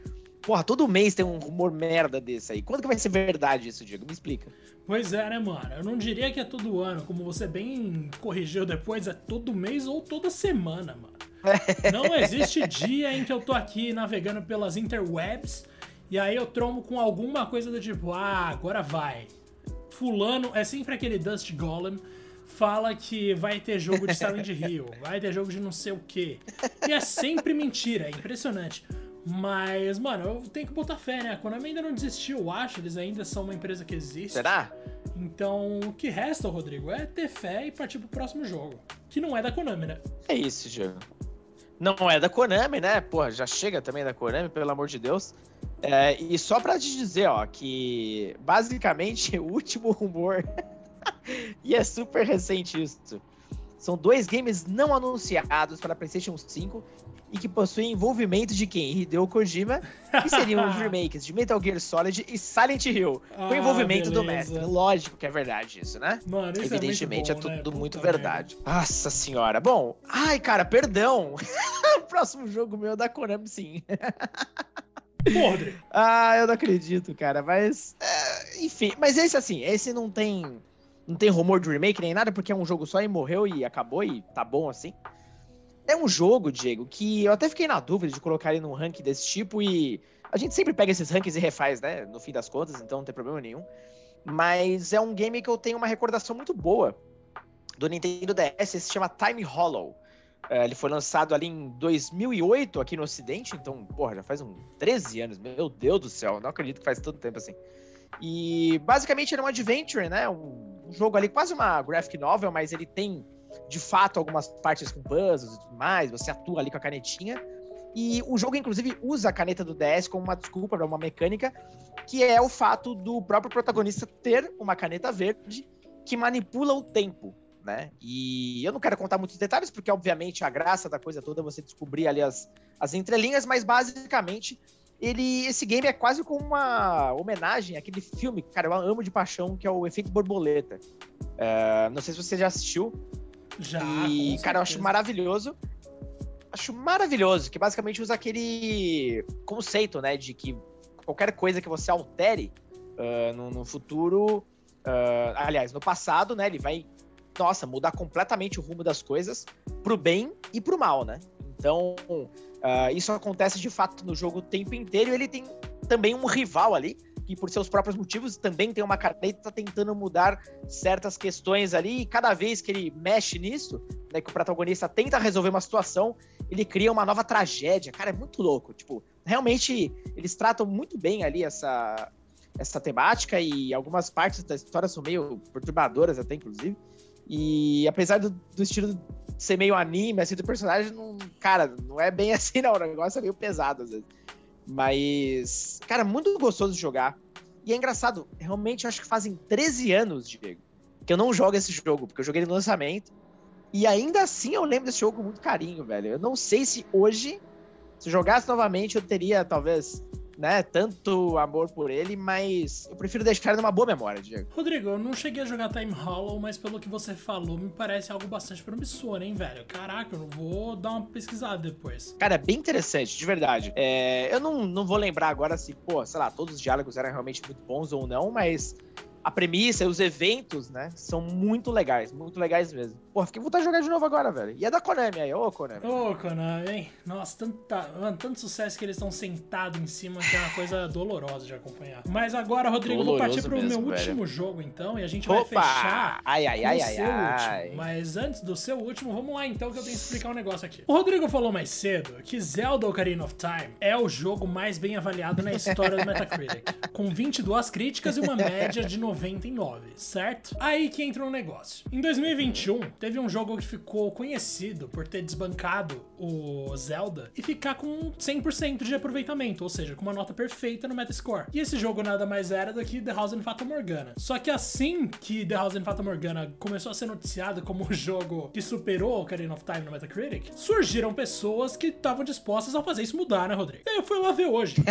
porra, todo mês tem um rumor merda desse aí. Quando que vai ser verdade isso, Diego? Me explica. Pois é, né, mano? Eu não diria que é todo ano. Como você bem corrigiu depois, é todo mês ou toda semana, mano. Não existe dia em que eu tô aqui navegando pelas interwebs e aí eu tromo com alguma coisa do tipo, ah, agora vai. Fulano, é sempre aquele Dust Golem, fala que vai ter jogo de Silent Hill, vai ter jogo de não sei o que. E é sempre mentira, é impressionante. Mas, mano, eu tenho que botar fé, né? A Konami ainda não desistiu, eu acho. Eles ainda são uma empresa que existe. Será? Então, o que resta, Rodrigo, é ter fé e partir pro próximo jogo. Que não é da Konami, né? É isso, jogo não é da Konami, né? Porra, já chega também da Konami, pelo amor de Deus. É, e só pra te dizer, ó, que basicamente o último rumor, e é super recente isso, são dois games não anunciados para PlayStation 5 e que possuem envolvimento de quem? Hideo Kojima, que seriam os remakes de Metal Gear Solid e Silent Hill, com Ah, envolvimento do beleza. mestre. Lógico que é verdade isso, né? Mano, isso Evidentemente é, muito bom, é né? tudo muito Puta verdade. Nossa senhora. Bom, ai, cara, perdão. o próximo jogo meu é da Konami, sim. merda. Rodrigo. Ah, eu não acredito, cara, mas. é, enfim, mas esse assim, esse não tem. Não tem rumor de remake nem nada, porque é um jogo só e morreu e acabou e tá bom assim. É um jogo, Diego, que eu até fiquei na dúvida de colocar ele num ranking desse tipo e. A gente sempre pega esses rankings e refaz, né? No fim das contas, então não tem problema nenhum. Mas é um game que eu tenho uma recordação muito boa do Nintendo DS, se chama Time Hollow. É, ele foi lançado ali em 2008 aqui no Ocidente, então, porra, já faz uns 13 anos. Meu Deus do céu, não acredito que faz tanto tempo assim. E basicamente ele é um adventure, né? Um jogo ali, quase uma graphic novel, mas ele tem de fato algumas partes com puzzles e tudo mais. Você atua ali com a canetinha. E o jogo, inclusive, usa a caneta do DS como uma desculpa para uma mecânica, que é o fato do próprio protagonista ter uma caneta verde que manipula o tempo né? E eu não quero contar muitos detalhes, porque obviamente a graça da coisa toda é você descobrir ali as, as entrelinhas, mas basicamente ele, esse game é quase como uma homenagem àquele filme, cara, eu amo de paixão, que é o Efeito Borboleta. É, não sei se você já assistiu. Já. e, cara, eu acho maravilhoso. Acho maravilhoso, que basicamente usa aquele conceito, né, de que qualquer coisa que você altere ah, no, no futuro, ah, aliás, no passado, né, ele vai nossa, mudar completamente o rumo das coisas pro bem e pro mal, né? Então, uh, isso acontece de fato no jogo o tempo inteiro e ele tem também um rival ali, que por seus próprios motivos também tem uma caneta tentando mudar certas questões ali, e cada vez que ele mexe nisso, né, que o protagonista tenta resolver uma situação, ele cria uma nova tragédia. Cara, é muito louco. Tipo, realmente eles tratam muito bem ali essa, essa temática e algumas partes da história são meio perturbadoras até, inclusive. E apesar do, do estilo ser meio anime, assim, do personagem, não, cara, não é bem assim, não. O negócio é meio pesado, às vezes. Mas, cara, muito gostoso de jogar. E é engraçado, realmente acho que fazem 13 anos, Diego, que eu não jogo esse jogo, porque eu joguei no lançamento. E ainda assim eu lembro desse jogo com muito carinho, velho. Eu não sei se hoje, se jogasse novamente, eu teria, talvez, né, tanto amor por ele, mas eu prefiro deixar ele numa boa memória, Diego. Rodrigo, eu não cheguei a jogar Time Hollow, mas pelo que você falou, me parece algo bastante promissor, hein, velho? Caraca, eu vou dar uma pesquisada depois. Cara, é bem interessante, de verdade. É, eu não, não vou lembrar agora se, pô, sei lá, todos os diálogos eram realmente muito bons ou não, mas a premissa e os eventos, né, são muito legais, muito legais mesmo. Pô, fiquei vontade de jogar de novo agora, velho. E é da Konami aí, ô Konami. Ô, Konami, hein? Nossa, tanta, mano, tanto sucesso que eles estão sentados em cima que é uma coisa dolorosa de acompanhar. Mas agora, Rodrigo, vou partir pro mesmo, meu velho. último jogo, então, e a gente vai Opa! fechar Ai, ai, ai, ai, seu ai. último. Mas antes do seu último, vamos lá então que eu tenho que explicar um negócio aqui. O Rodrigo falou mais cedo que Zelda Ocarina of Time é o jogo mais bem avaliado na história do Metacritic, com 22 críticas e uma média de 99, certo? Aí que entra um negócio. Em 2021, teve um jogo que ficou conhecido por ter desbancado o Zelda e ficar com 100% de aproveitamento, ou seja, com uma nota perfeita no Metascore. E esse jogo nada mais era do que The House in Fata Morgana. Só que assim que The House in Fata Morgana começou a ser noticiado como o jogo que superou o Ocarina of Time no Metacritic, surgiram pessoas que estavam dispostas a fazer isso mudar, né, Rodrigo? E aí eu fui lá ver hoje.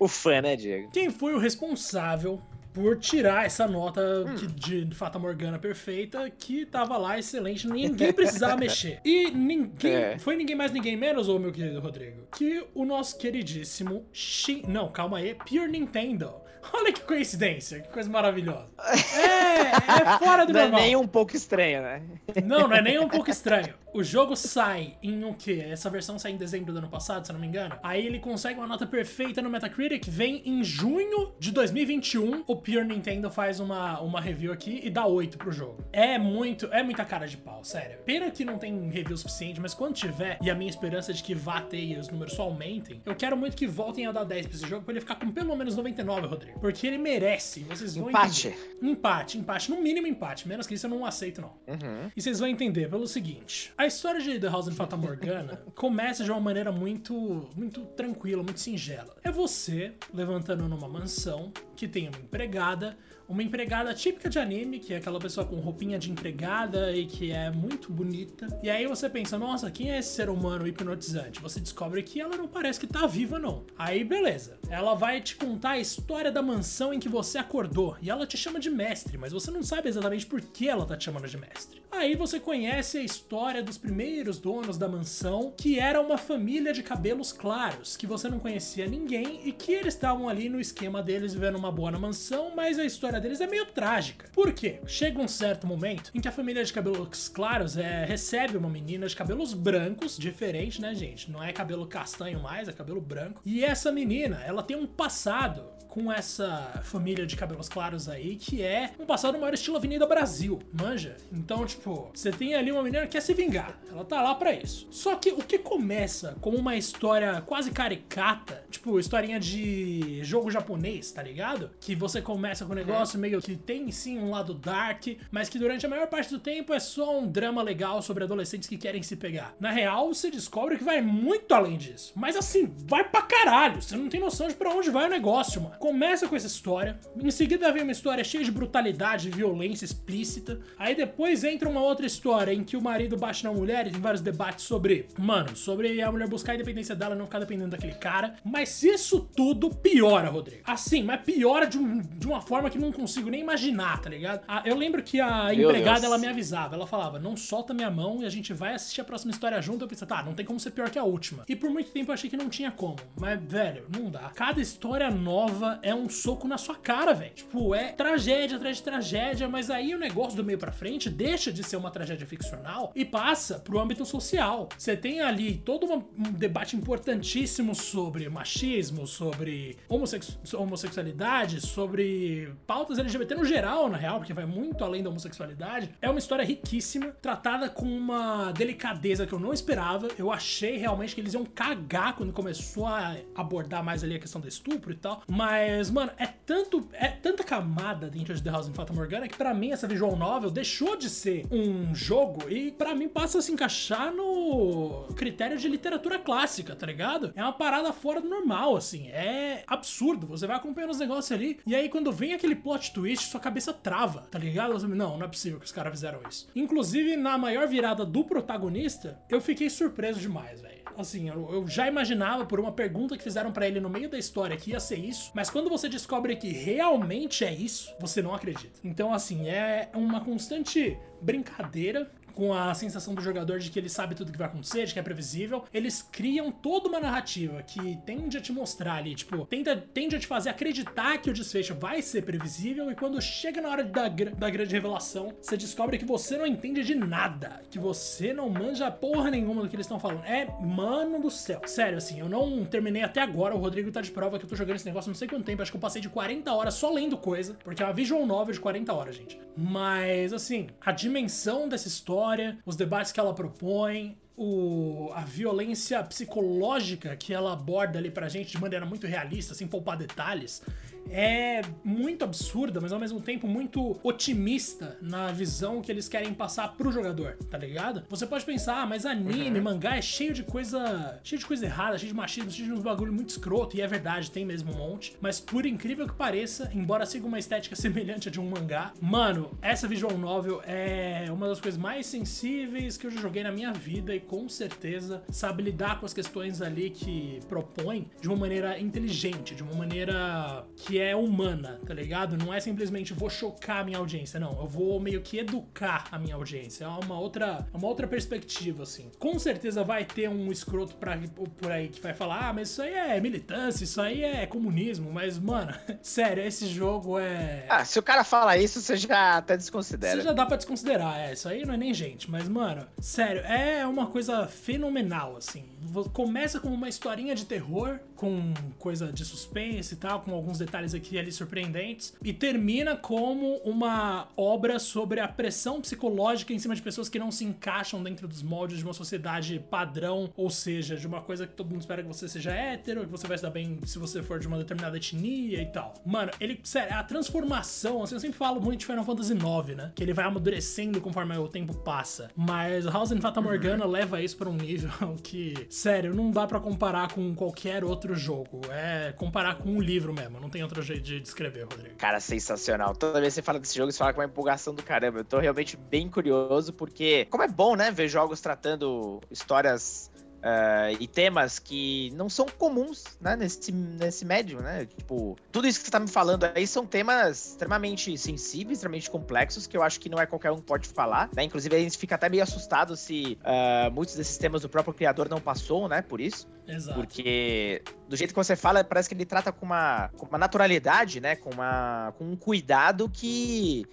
O fã, né, Diego? Quem foi o responsável por tirar essa nota que- de Fata Morgana perfeita que tava lá excelente, ninguém precisava mexer. E ninguém, É. foi ninguém mais, ninguém menos, ô meu querido Rodrigo, que o nosso queridíssimo Shin... Não, calma aí, Pure Nintendo. Olha que coincidência, que coisa maravilhosa. É, é fora do Não é normal. nem um pouco estranho, né? Não, não é nem um pouco estranho. O jogo sai em o quê? Essa versão sai em dezembro do ano passado, se eu não me engano. Aí ele consegue uma nota perfeita no Metacritic, vem em junho de 2021. O Pure Nintendo faz uma, uma review aqui e dá 8 pro jogo. É muito, é muita cara de pau, sério. Pena que não tem review suficiente, mas quando tiver, e a minha esperança é de que vá ter e os números só aumentem, eu quero muito que voltem a dar 10 pra esse jogo pra ele ficar com pelo menos 99, Rodrigo. Porque ele merece, vocês vão Empate. entender. Empate, empate. No mínimo empate. Menos que isso eu não aceito, não. Uhum. E vocês vão entender pelo seguinte: a história de The House in Fata Morgana começa de uma maneira muito, muito tranquila, muito singela. É você levantando numa mansão que tem uma empregada, uma empregada típica de anime, que é aquela pessoa com roupinha de empregada e que é muito bonita. E aí você pensa, nossa, quem é esse ser humano hipnotizante? Você descobre que ela não parece que tá viva, não. Aí, beleza. Ela vai te contar a história da mansão em que você acordou. E ela te chama de mestre, mas você não sabe exatamente por que ela tá te chamando de mestre. Aí você conhece a história dos primeiros donos da mansão, que era uma família de cabelos claros, que você não conhecia ninguém e que eles estavam ali no esquema deles vivendo uma boa na mansão, mas a história deles é meio trágica. Por quê? Chega um certo momento em que a família de cabelos claros é, recebe uma menina de cabelos brancos, diferente, né, gente? Não é cabelo castanho mais, é cabelo branco. E essa menina, ela tem um passado com essa família de cabelos claros aí, que é um passado maior estilo Avenida Brasil, manja? Então, tipo, você tem ali uma menina que quer se vingar. Ela tá lá para isso. Só que o que começa como uma história quase caricata, tipo, historinha de jogo japonês, tá ligado? Que você começa com um negócio meio que tem sim um lado dark, mas que durante a maior parte do tempo é só um drama legal sobre adolescentes que querem se pegar. Na real, você descobre que vai muito além disso. Mas assim, vai pra caralho. Você não tem noção de pra onde vai o negócio, mano começa com essa história, em seguida vem uma história cheia de brutalidade e violência explícita. Aí depois entra uma outra história em que o marido bate na mulher e tem vários debates sobre, mano, sobre a mulher buscar a independência dela e não ficar dependendo daquele cara. Mas isso tudo piora, Rodrigo. Assim, mas piora de, um, de uma forma que não consigo nem imaginar, tá ligado? Ah, eu lembro que a Meu empregada Deus. ela me avisava, ela falava: não solta minha mão e a gente vai assistir a próxima história junto. Eu pensei, tá, não tem como ser pior que a última. E por muito tempo eu achei que não tinha como. Mas, velho, não dá. Cada história nova é um soco na sua cara, velho. Tipo, é tragédia atrás de tragédia, mas aí o negócio do meio para frente deixa de ser uma tragédia ficcional e passa pro âmbito social. Você tem ali todo um debate importantíssimo sobre machismo, sobre homossexu homossexualidade, sobre pautas LGBT no geral, na real, porque vai muito além da homossexualidade. É uma história riquíssima, tratada com uma delicadeza que eu não esperava. Eu achei realmente que eles iam cagar quando começou a abordar mais ali a questão do estupro e tal, mas mas, mano, é tanto. É tanta camada dentro de The House of Fata Morgana que para mim essa visual novel deixou de ser um jogo e para mim passa a se encaixar no critério de literatura clássica, tá ligado? É uma parada fora do normal, assim. É absurdo. Você vai acompanhando os negócios ali e aí quando vem aquele plot twist, sua cabeça trava, tá ligado? Não, não é possível que os caras fizeram isso. Inclusive, na maior virada do protagonista, eu fiquei surpreso demais, velho assim, eu, eu, já imaginava por uma pergunta que fizeram para ele no meio da história que ia ser isso, mas quando você descobre que realmente é isso, você não acredita. Então, assim, é uma constante brincadeira com a sensação do jogador de que ele sabe tudo que vai acontecer, de que é previsível, eles criam toda uma narrativa que tende a te mostrar ali, tipo, tende, tende a te fazer acreditar que o desfecho vai ser previsível e quando chega na hora da, da grande revelação, você descobre que você não entende de nada, que você não manja porra nenhuma do que eles estão falando. É, mano do céu. Sério, assim, eu não terminei até agora, o Rodrigo tá de prova que eu tô jogando esse negócio não sei quanto tempo, acho que eu passei de 40 horas só lendo coisa, porque é uma visual novel de 40 horas, gente. Mas, assim, a dimensão dessa história história, os debates que ela propõe, o, a violência psicológica que ela aborda ali pra gente de maneira muito realista, sem poupar detalhes, é muito absurda, mas ao mesmo tempo muito otimista na visão que eles querem passar pro jogador, tá ligado? Você pode pensar, ah, mas anime, uhum. mangá é cheio de coisa. cheio de coisa errada, cheio de machismo, cheio de uns bagulho muito escroto, e é verdade, tem mesmo um monte. Mas por incrível que pareça, embora siga uma estética semelhante a de um mangá, mano, essa visual novel é uma das coisas mais sensíveis que eu já joguei na minha vida e com certeza sabe lidar com as questões ali que propõe de uma maneira inteligente, de uma maneira que que é humana, tá ligado? Não é simplesmente vou chocar a minha audiência, não. Eu vou meio que educar a minha audiência. É uma outra, uma outra perspectiva, assim. Com certeza vai ter um escroto pra, por aí que vai falar, ah, mas isso aí é militância, isso aí é comunismo. Mas, mano, sério, esse jogo é. Ah, se o cara fala isso, você já até desconsidera. Você já dá pra desconsiderar, é. Isso aí não é nem gente. Mas, mano, sério, é uma coisa fenomenal, assim. Começa como uma historinha de terror, com coisa de suspense e tal, com alguns detalhes aqui ali surpreendentes, e termina como uma obra sobre a pressão psicológica em cima de pessoas que não se encaixam dentro dos moldes de uma sociedade padrão, ou seja, de uma coisa que todo mundo espera que você seja hétero, que você vai se dar bem se você for de uma determinada etnia e tal. Mano, ele, sério, a transformação, assim, eu sempre falo muito de Final Fantasy IX, né? Que ele vai amadurecendo conforme o tempo passa. Mas House and Fata Morgana uhum. leva isso para um nível que, sério, não dá para comparar com qualquer outro jogo. É comparar com um livro mesmo, não tem outro jeito de descrever, Rodrigo. Cara, sensacional. Toda vez que você fala desse jogo, você fala com uma empolgação do caramba. Eu tô realmente bem curioso, porque, como é bom, né, ver jogos tratando histórias Uh, e temas que não são comuns, né, nesse, nesse médio, né? Tipo, tudo isso que você tá me falando aí são temas extremamente sensíveis, extremamente complexos, que eu acho que não é qualquer um que pode falar, né? Inclusive, a gente fica até meio assustado se uh, muitos desses temas do próprio criador não passou, né, por isso. Exato. Porque do jeito que você fala, parece que ele trata com uma, com uma naturalidade, né? Com, uma, com um cuidado que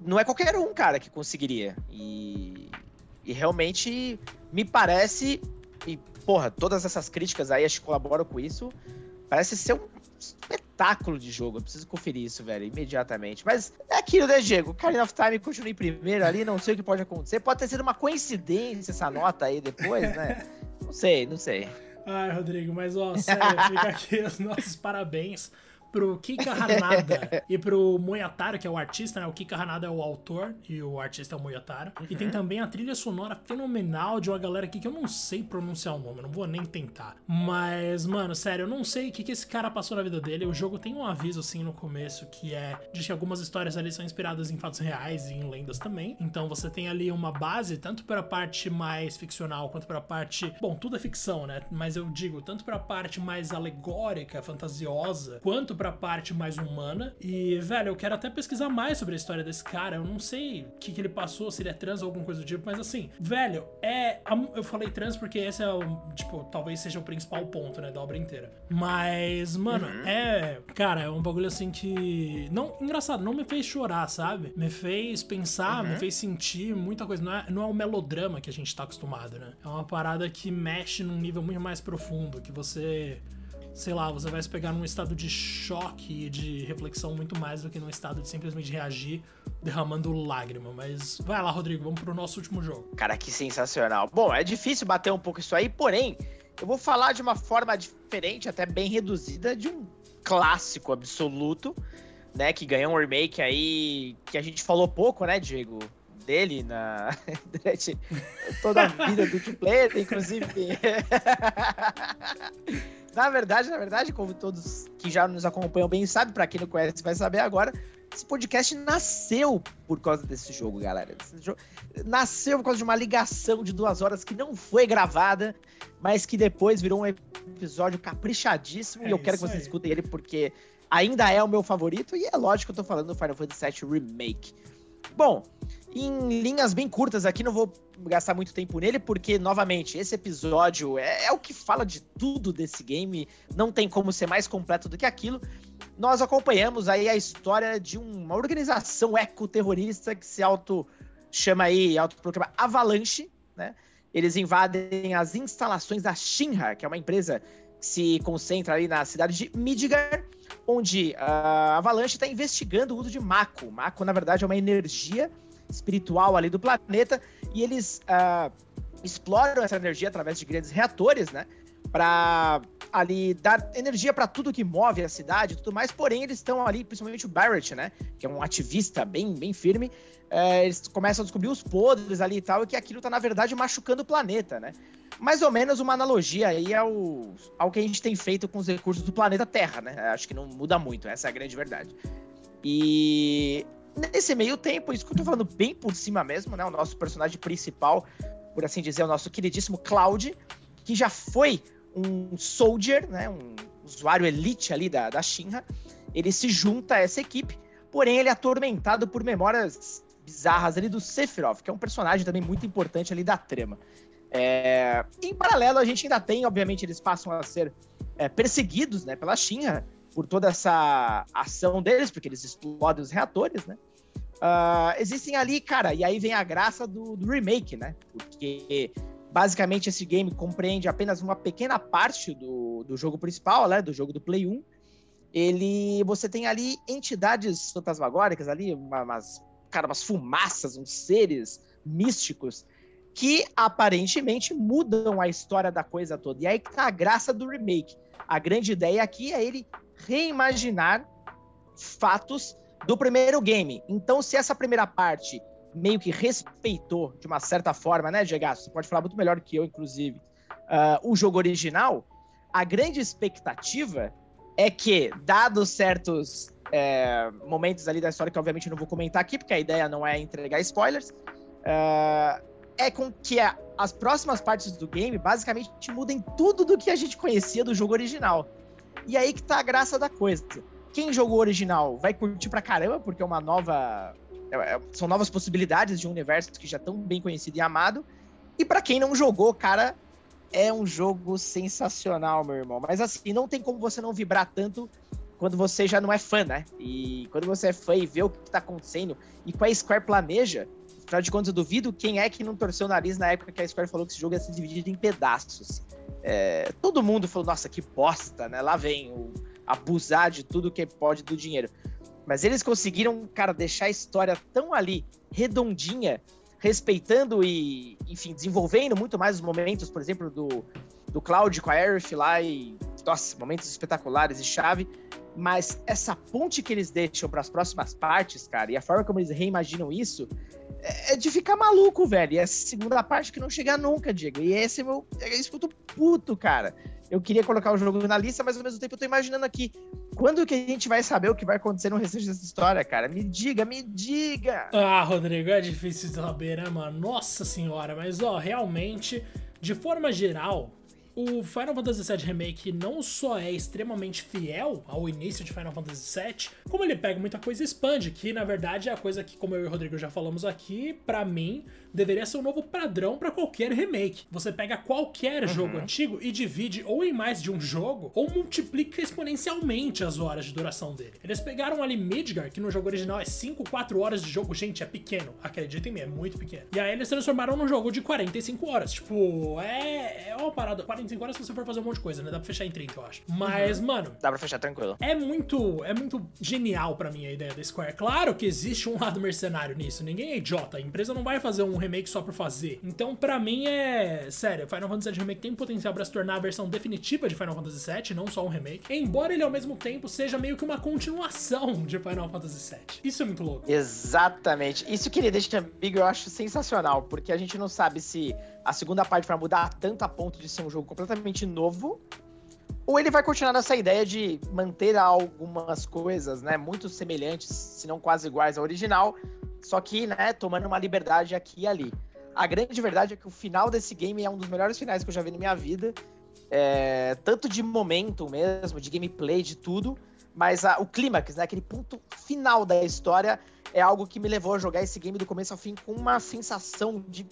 não é qualquer um, cara, que conseguiria. E, e realmente me parece e, porra, todas essas críticas aí acho que colaboram com isso. Parece ser um espetáculo de jogo. Eu preciso conferir isso, velho, imediatamente. Mas é aquilo, né, Diego? Karina of Time continua em primeiro ali, não sei o que pode acontecer. Pode ter sido uma coincidência essa nota aí depois, né? Não sei, não sei. Ai, Rodrigo, mas ó, sério, fica aqui os nossos parabéns pro Kika Hanada e pro Moyataro, que é o artista, né? O Kika Hanada é o autor e o artista é o Moyataro. Uhum. E tem uhum. também a trilha sonora fenomenal de uma galera aqui que eu não sei pronunciar o nome, não vou nem tentar. Mas, mano, sério, eu não sei o que, que esse cara passou na vida dele. O jogo tem um aviso, assim, no começo, que é de que algumas histórias ali são inspiradas em fatos reais e em lendas também. Então você tem ali uma base, tanto para a parte mais ficcional quanto para a parte. Bom, tudo é ficção, né? Mas eu digo, tanto para a parte mais alegórica, fantasiosa, quanto pra parte mais humana. E, velho, eu quero até pesquisar mais sobre a história desse cara. Eu não sei o que, que ele passou, se ele é trans ou alguma coisa do tipo, mas assim, velho, é. Eu falei trans porque esse é o. Tipo, talvez seja o principal ponto, né, da obra inteira. Mas, mano, uhum. é. Cara, é um bagulho assim que. Não, engraçado, não me fez chorar, sabe? Me fez pensar, uhum. me fez sentir muita coisa. Não é, não é o melodrama que a gente tá acostumado, né? É uma parada que mexe num nível muito mais profundo, que você sei lá, você vai se pegar num estado de choque e de reflexão muito mais do que num estado de simplesmente reagir derramando lágrima. Mas vai lá, Rodrigo, vamos pro nosso último jogo. Cara, que sensacional. Bom, é difícil bater um pouco isso aí, porém, eu vou falar de uma forma diferente, até bem reduzida, de um clássico absoluto, né, que ganhou um remake aí que a gente falou pouco, né, Diego? Dele na durante toda a vida do player, inclusive Na verdade, na verdade, como todos que já nos acompanham bem sabem, para quem não conhece vai saber agora, esse podcast nasceu por causa desse jogo, galera. Jogo nasceu por causa de uma ligação de duas horas que não foi gravada, mas que depois virou um episódio caprichadíssimo. É e eu quero que vocês aí. escutem ele porque ainda é o meu favorito. E é lógico que eu tô falando do Final Fantasy VII Remake. Bom, em linhas bem curtas aqui, não vou gastar muito tempo nele, porque, novamente, esse episódio é, é, o que fala de tudo desse game, não tem como ser mais completo do que aquilo. Nós acompanhamos aí a história de uma organização ecoterrorista que se auto chama aí, autoproclama Avalanche, né? Eles invadem as instalações da Shinra, que é uma empresa que se concentra ali na cidade de Midgar, onde a Avalanche está investigando o uso de Mako. Mako, na verdade, é uma energia espiritual ali do planeta, e eles uh, exploram essa energia através de grandes reatores, né? Para ali dar energia para tudo que move a cidade e tudo mais, porém eles estão ali, principalmente o Barrett, né? Que é um ativista bem, bem firme, é, eles começam a descobrir os podres ali e tal, e que aquilo tá, na verdade, machucando o planeta, né? Mais ou menos uma analogia aí ao, ao que a gente tem feito com os recursos do planeta Terra, né? Acho que não muda muito, essa é a grande verdade. E Nesse meio tempo, isso que eu tô falando bem por cima mesmo, né? O nosso personagem principal, por assim dizer, o nosso queridíssimo Cloud, que já foi um soldier, né? Um usuário elite ali da, da Shinra. Ele se junta a essa equipe, porém ele é atormentado por memórias bizarras ali do Sephiroth, que é um personagem também muito importante ali da trama. É... Em paralelo, a gente ainda tem, obviamente, eles passam a ser é, perseguidos né, pela Shinra por toda essa ação deles, porque eles explodem os reatores, né? Uh, existem ali, cara, e aí vem a graça do, do, remake, né? Porque basicamente esse game compreende apenas uma pequena parte do, do jogo principal, né? Do jogo do Play 1. Ele, você tem ali entidades fantasmagóricas ali, umas, cara, umas fumaças, uns seres místicos que aparentemente mudam a história da coisa toda. E aí que tá a graça do remake. A grande ideia aqui é ele reimaginar fatos do primeiro game. Então, se essa primeira parte meio que respeitou de uma certa forma, né, Diego? Você pode falar muito melhor que eu, inclusive, uh, o jogo original. A grande expectativa é que, dados certos é, momentos ali da história, que obviamente eu não vou comentar aqui, porque a ideia não é entregar spoilers, é, é com que a, as próximas partes do game basicamente mudem tudo do que a gente conhecia do jogo original. E aí que tá a graça da coisa. Quem jogou o original vai curtir pra caramba, porque é uma nova. É, é são novas possibilidades de um universo que já é tão bem conhecido e amado. E para quem não jogou, cara, é um jogo sensacional, meu irmão. Mas assim, não tem como você não vibrar tanto quando você já não é fã, né? E quando você é fã e vê o que tá acontecendo e com a Square planeja, afinal de contas, eu duvido quem é que não torceu o nariz na época que a Square falou que esse jogo ia ser dividido em pedaços. É, todo mundo falou, nossa, que bosta, né? Lá vem o abusar de tudo que pode do dinheiro. Mas eles conseguiram, cara, deixar a história tão ali, redondinha, respeitando e, enfim, desenvolvendo muito mais os momentos, por exemplo, do, do Cloud com a Aerith lá e, nossa, momentos espetaculares e chave. Mas essa ponte que eles deixam para as próximas partes, cara, e a forma como eles reimaginam isso, é, é de ficar maluco, velho. E essa segunda parte que não chega nunca, Diego. E esse é meu. É isso que eu tô puto, cara. Eu queria colocar o jogo na lista, mas ao mesmo tempo eu tô imaginando aqui. Quando que a gente vai saber o que vai acontecer no restante dessa história, cara? Me diga, me diga! Ah, Rodrigo, é difícil saber, né, mano? Nossa senhora, mas ó, realmente, de forma geral, o Final Fantasy VII Remake não só é extremamente fiel ao início de Final Fantasy VII, como ele pega muita coisa e expande, que na verdade é a coisa que, como eu e o Rodrigo já falamos aqui, para mim deveria ser um novo padrão para qualquer remake. Você pega qualquer uhum. jogo antigo e divide ou em mais de um jogo, ou multiplica exponencialmente as horas de duração dele. Eles pegaram ali Midgar, que no jogo original é 5, 4 horas de jogo. Gente, é pequeno. Acreditem em mim, é muito pequeno. E aí eles transformaram num jogo de 45 horas. Tipo, é, é uma parada. 45 horas se você for fazer um monte de coisa, né? Dá pra fechar em 30, eu acho. Mas, uhum. mano. Dá pra fechar tranquilo. É muito, é muito genial para mim a ideia da Square. Claro que existe um lado mercenário nisso. Ninguém é idiota. A empresa não vai fazer um remake só por fazer. Então, para mim, é. Sério, Final Fantasy VII Remake tem potencial para se tornar a versão definitiva de Final Fantasy VII, não só um remake. Embora ele, ao mesmo tempo, seja meio que uma continuação de Final Fantasy VII. Isso é muito louco. Exatamente. Isso que ele deixa ambíguo eu acho sensacional, porque a gente não sabe se a segunda parte vai mudar tanto a ponto de ser um jogo completamente novo, ou ele vai continuar nessa ideia de manter algumas coisas, né, muito semelhantes, se não quase iguais ao original, só que, né, tomando uma liberdade aqui e ali. A grande verdade é que o final desse game é um dos melhores finais que eu já vi na minha vida. É, tanto de momento mesmo, de gameplay, de tudo. Mas a, o clímax, né, aquele ponto final da história, é algo que me levou a jogar esse game do começo ao fim com uma sensação de.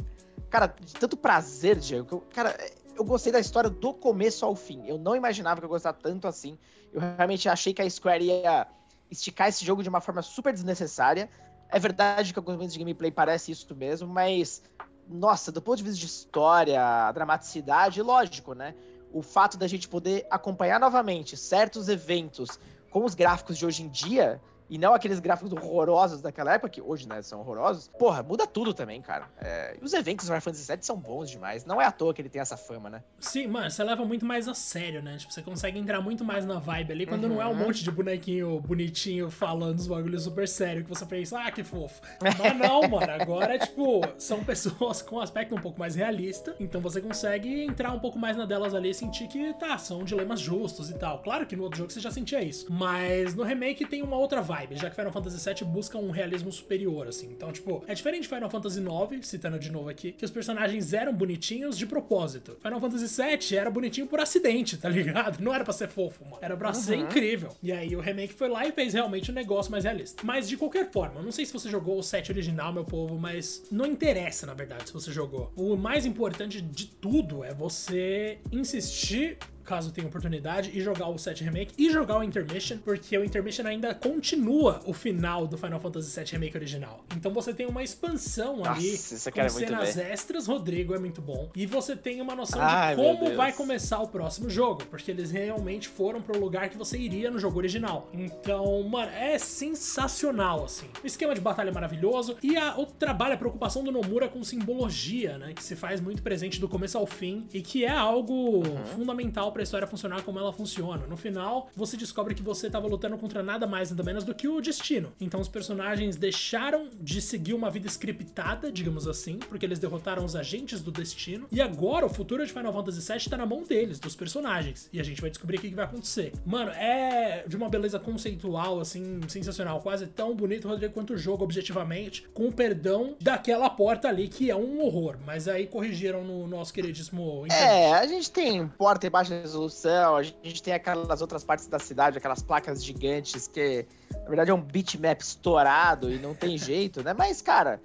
Cara, de tanto prazer, Diego. cara, eu gostei da história do começo ao fim. Eu não imaginava que eu gostava tanto assim. Eu realmente achei que a Square ia esticar esse jogo de uma forma super desnecessária. É verdade que alguns momentos de gameplay parece isso mesmo, mas nossa, do ponto de vista de história, dramaticidade, lógico, né? O fato da gente poder acompanhar novamente certos eventos com os gráficos de hoje em dia e não aqueles gráficos horrorosos daquela época, que hoje, né, são horrorosos, porra, muda tudo também, cara. É, os eventos do Final Fantasy VII são bons demais. Não é à toa que ele tem essa fama, né? Sim, mano, você leva muito mais a sério, né? Tipo, você consegue entrar muito mais na vibe ali quando uhum. não é um uhum. monte de bonequinho bonitinho falando os bagulhos super sério que você pensa, ah, que fofo. Mas não, mano, agora, tipo, são pessoas com um aspecto um pouco mais realista, então você consegue entrar um pouco mais na delas ali e sentir que, tá, são dilemas justos e tal. Claro que no outro jogo você já sentia isso, mas no remake tem uma outra vibe vibe, já que Final Fantasy VII busca um realismo superior, assim. Então, tipo, é diferente de Final Fantasy IX, citando de novo aqui, que os personagens eram bonitinhos de propósito. Final Fantasy VII era bonitinho por acidente, tá ligado? Não era pra ser fofo, mano. Era pra uhum. ser incrível. E aí o remake foi lá e fez realmente um negócio mais realista. Mas de qualquer forma, eu não sei se você jogou o set original, meu povo, mas não interessa, na verdade, se você jogou. O mais importante de tudo é você insistir caso tenha oportunidade, e jogar o 7 Remake e jogar o Intermission, porque o Intermission ainda continua o final do Final Fantasy VII Remake original. Então você tem uma expansão Nossa, ali com cenas extras, Rodrigo é muito bom, e você tem uma noção Ai, de como vai começar o próximo jogo, porque eles realmente foram pro lugar que você iria no jogo original. Então, mano, é sensacional, assim. O esquema de batalha é maravilhoso, e a, o trabalho, a preocupação do Nomura com simbologia, né, que se faz muito presente do começo ao fim, e que é algo uhum. fundamental pra história funcionar como ela funciona. No final, você descobre que você tava lutando contra nada mais, nada menos do que o destino. Então os personagens deixaram de seguir uma vida scriptada, digamos assim, porque eles derrotaram os agentes do destino. E agora o futuro de Final Fantasy VII tá na mão deles, dos personagens. E a gente vai descobrir o que, que vai acontecer. Mano, é de uma beleza conceitual, assim, sensacional. Quase tão bonito, Rodrigo, quanto o jogo, objetivamente, com o perdão daquela porta ali, que é um horror. Mas aí corrigiram no nosso queridíssimo. É, a gente tem porta em baixa resolução, a gente tem aquelas outras partes da cidade, aquelas placas gigantes que, na verdade, é um bitmap estourado e não tem jeito, né? Mas, cara,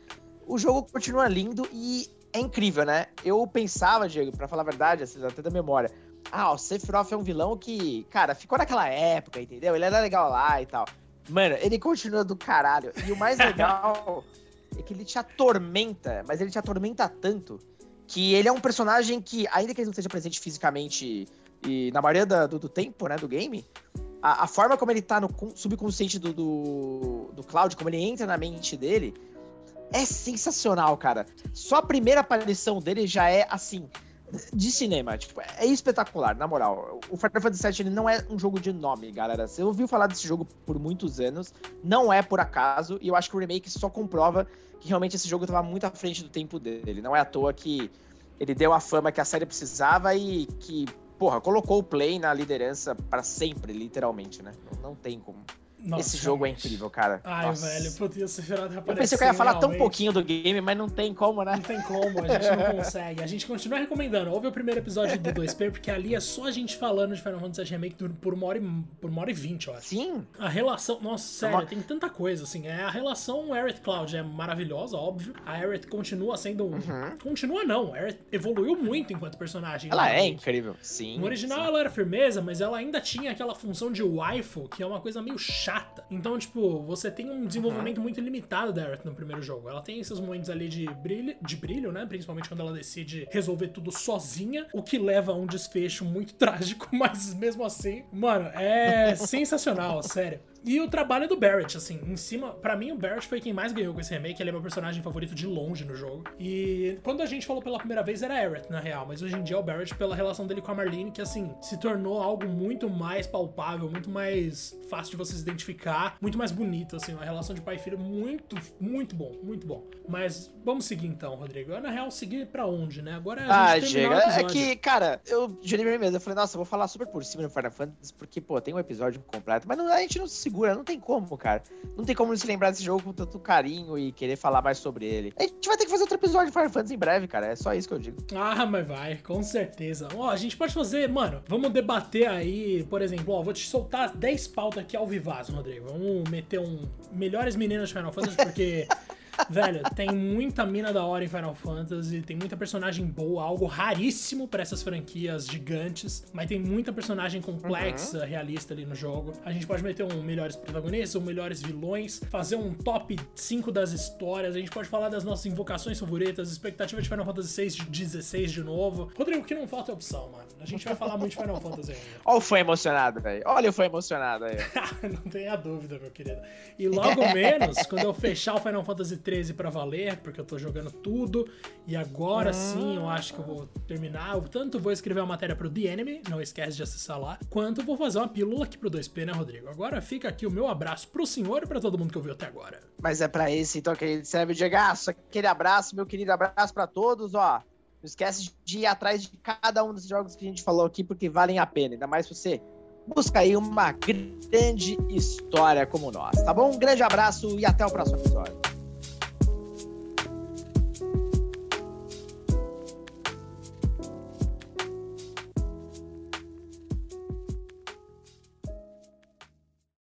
o jogo continua lindo e é incrível, né? Eu pensava, Diego, para falar a verdade, assim, até da memória, ah, o Sephiroth é um vilão que, cara, ficou naquela época, entendeu? Ele era legal lá e tal. Mano, ele continua do caralho. E o mais legal é que ele te atormenta, mas ele te atormenta tanto que ele é um personagem que, ainda que ele não esteja presente fisicamente e na maioria da, do, do, tempo, né, do game, a, a, forma como ele tá no subconsciente do, do, do Cloud, como ele entra na mente dele, é sensacional, cara. Só a primeira aparição dele já é assim de cinema. Tipo, é espetacular, na moral. O Final Fantasy VII ele não é um jogo de nome, galera. Você ouviu falar desse jogo por muitos anos, não é por acaso, e eu acho que o remake só comprova que realmente esse jogo estava muito à frente do tempo dele. Não é à toa que ele deu a fama que a série precisava e que, porra, colocou o Play na liderança para sempre, literalmente, né? Não, não tem como. Nossa, Esse jogo realmente. é incrível, cara. Ai, Nossa. velho, podia ser virado Eu pensei que eu ia falar realmente. tão pouquinho do game, mas não tem como, né? Não tem como, a gente não consegue. A gente continua recomendando. Ouve o primeiro episódio do 2P, porque ali é só a gente falando de Final Fantasy Remake por uma hora e, por uma hora e vinte, eu acho. Sim. A relação. Nossa, sério, uma... tem tanta coisa, assim. É, a relação Aerith Cloud é maravilhosa, óbvio. A Aerith continua sendo. Uhum. Continua, não. A Aerith evoluiu muito enquanto personagem. Ela é incrível, sim. No original sim. ela era firmeza, mas ela ainda tinha aquela função de waifu, que é uma coisa meio chata. Então, tipo, tipo, você tem um desenvolvimento uhum. muito limitado da Aerith no primeiro jogo. Ela tem esses momentos ali de brilho, de brilho, né? Principalmente quando ela decide resolver tudo sozinha, o que leva a um desfecho muito trágico, mas mesmo assim, mano, é sensacional, sério. E o trabalho do Barrett, assim, em cima. para mim, o Barrett foi quem mais ganhou com esse remake. Ele é meu personagem favorito de longe no jogo. E quando a gente falou pela primeira vez, era Aerith, na real. Mas hoje em dia é o Barrett pela relação dele com a Marlene, que, assim, se tornou algo muito mais palpável, muito mais fácil de você se identificar, muito mais bonito, assim. Uma relação de pai e filho muito, muito bom, muito bom. Mas vamos seguir então, Rodrigo. Na real, seguir pra onde, né? Agora a gente ah, chega. É que, cara, eu jurei mesmo. Eu falei, nossa, eu vou falar super por cima no Final Fantasy, porque, pô, tem um episódio completo. Mas não, a gente não se segura, não tem como, cara. Não tem como se lembrar desse jogo com tanto carinho e querer falar mais sobre ele. A gente vai ter que fazer outro episódio de Final Fantasy em breve, cara. É só isso que eu digo. Ah, mas vai, com certeza. Ó, a gente pode fazer, mano, vamos debater aí, por exemplo, ó, vou te soltar 10 pautas aqui ao vivazo, Rodrigo. Vamos meter um melhores meninas de Final Fantasy, porque Velho, tem muita mina da hora em Final Fantasy, tem muita personagem boa, algo raríssimo para essas franquias gigantes, mas tem muita personagem complexa, uhum. realista ali no jogo. A gente pode meter um melhores protagonistas, um melhores vilões, fazer um top 5 das histórias, a gente pode falar das nossas invocações favoritas, expectativa de Final Fantasy 6 de 16 de novo. Rodrigo, que não falta é opção, mano. A gente vai falar muito de Final Fantasy ainda. Olha o fã emocionado, velho. Olha o fã emocionado aí. não tenha dúvida, meu querido. E logo menos, quando eu fechar o Final Fantasy 13 para valer, porque eu tô jogando tudo. E agora ah. sim eu acho que eu vou terminar. Eu tanto vou escrever uma matéria pro The Enemy, não esquece de acessar lá, quanto vou fazer uma pílula aqui pro 2P, né, Rodrigo? Agora fica aqui o meu abraço pro senhor e pra todo mundo que ouviu até agora. Mas é para esse, então, querido serve de gasto. Aquele abraço, meu querido abraço para todos, ó. Não esquece de ir atrás de cada um dos jogos que a gente falou aqui, porque valem a pena. Ainda mais você busca aí uma grande história como nós, tá bom? Um grande abraço e até o próximo episódio.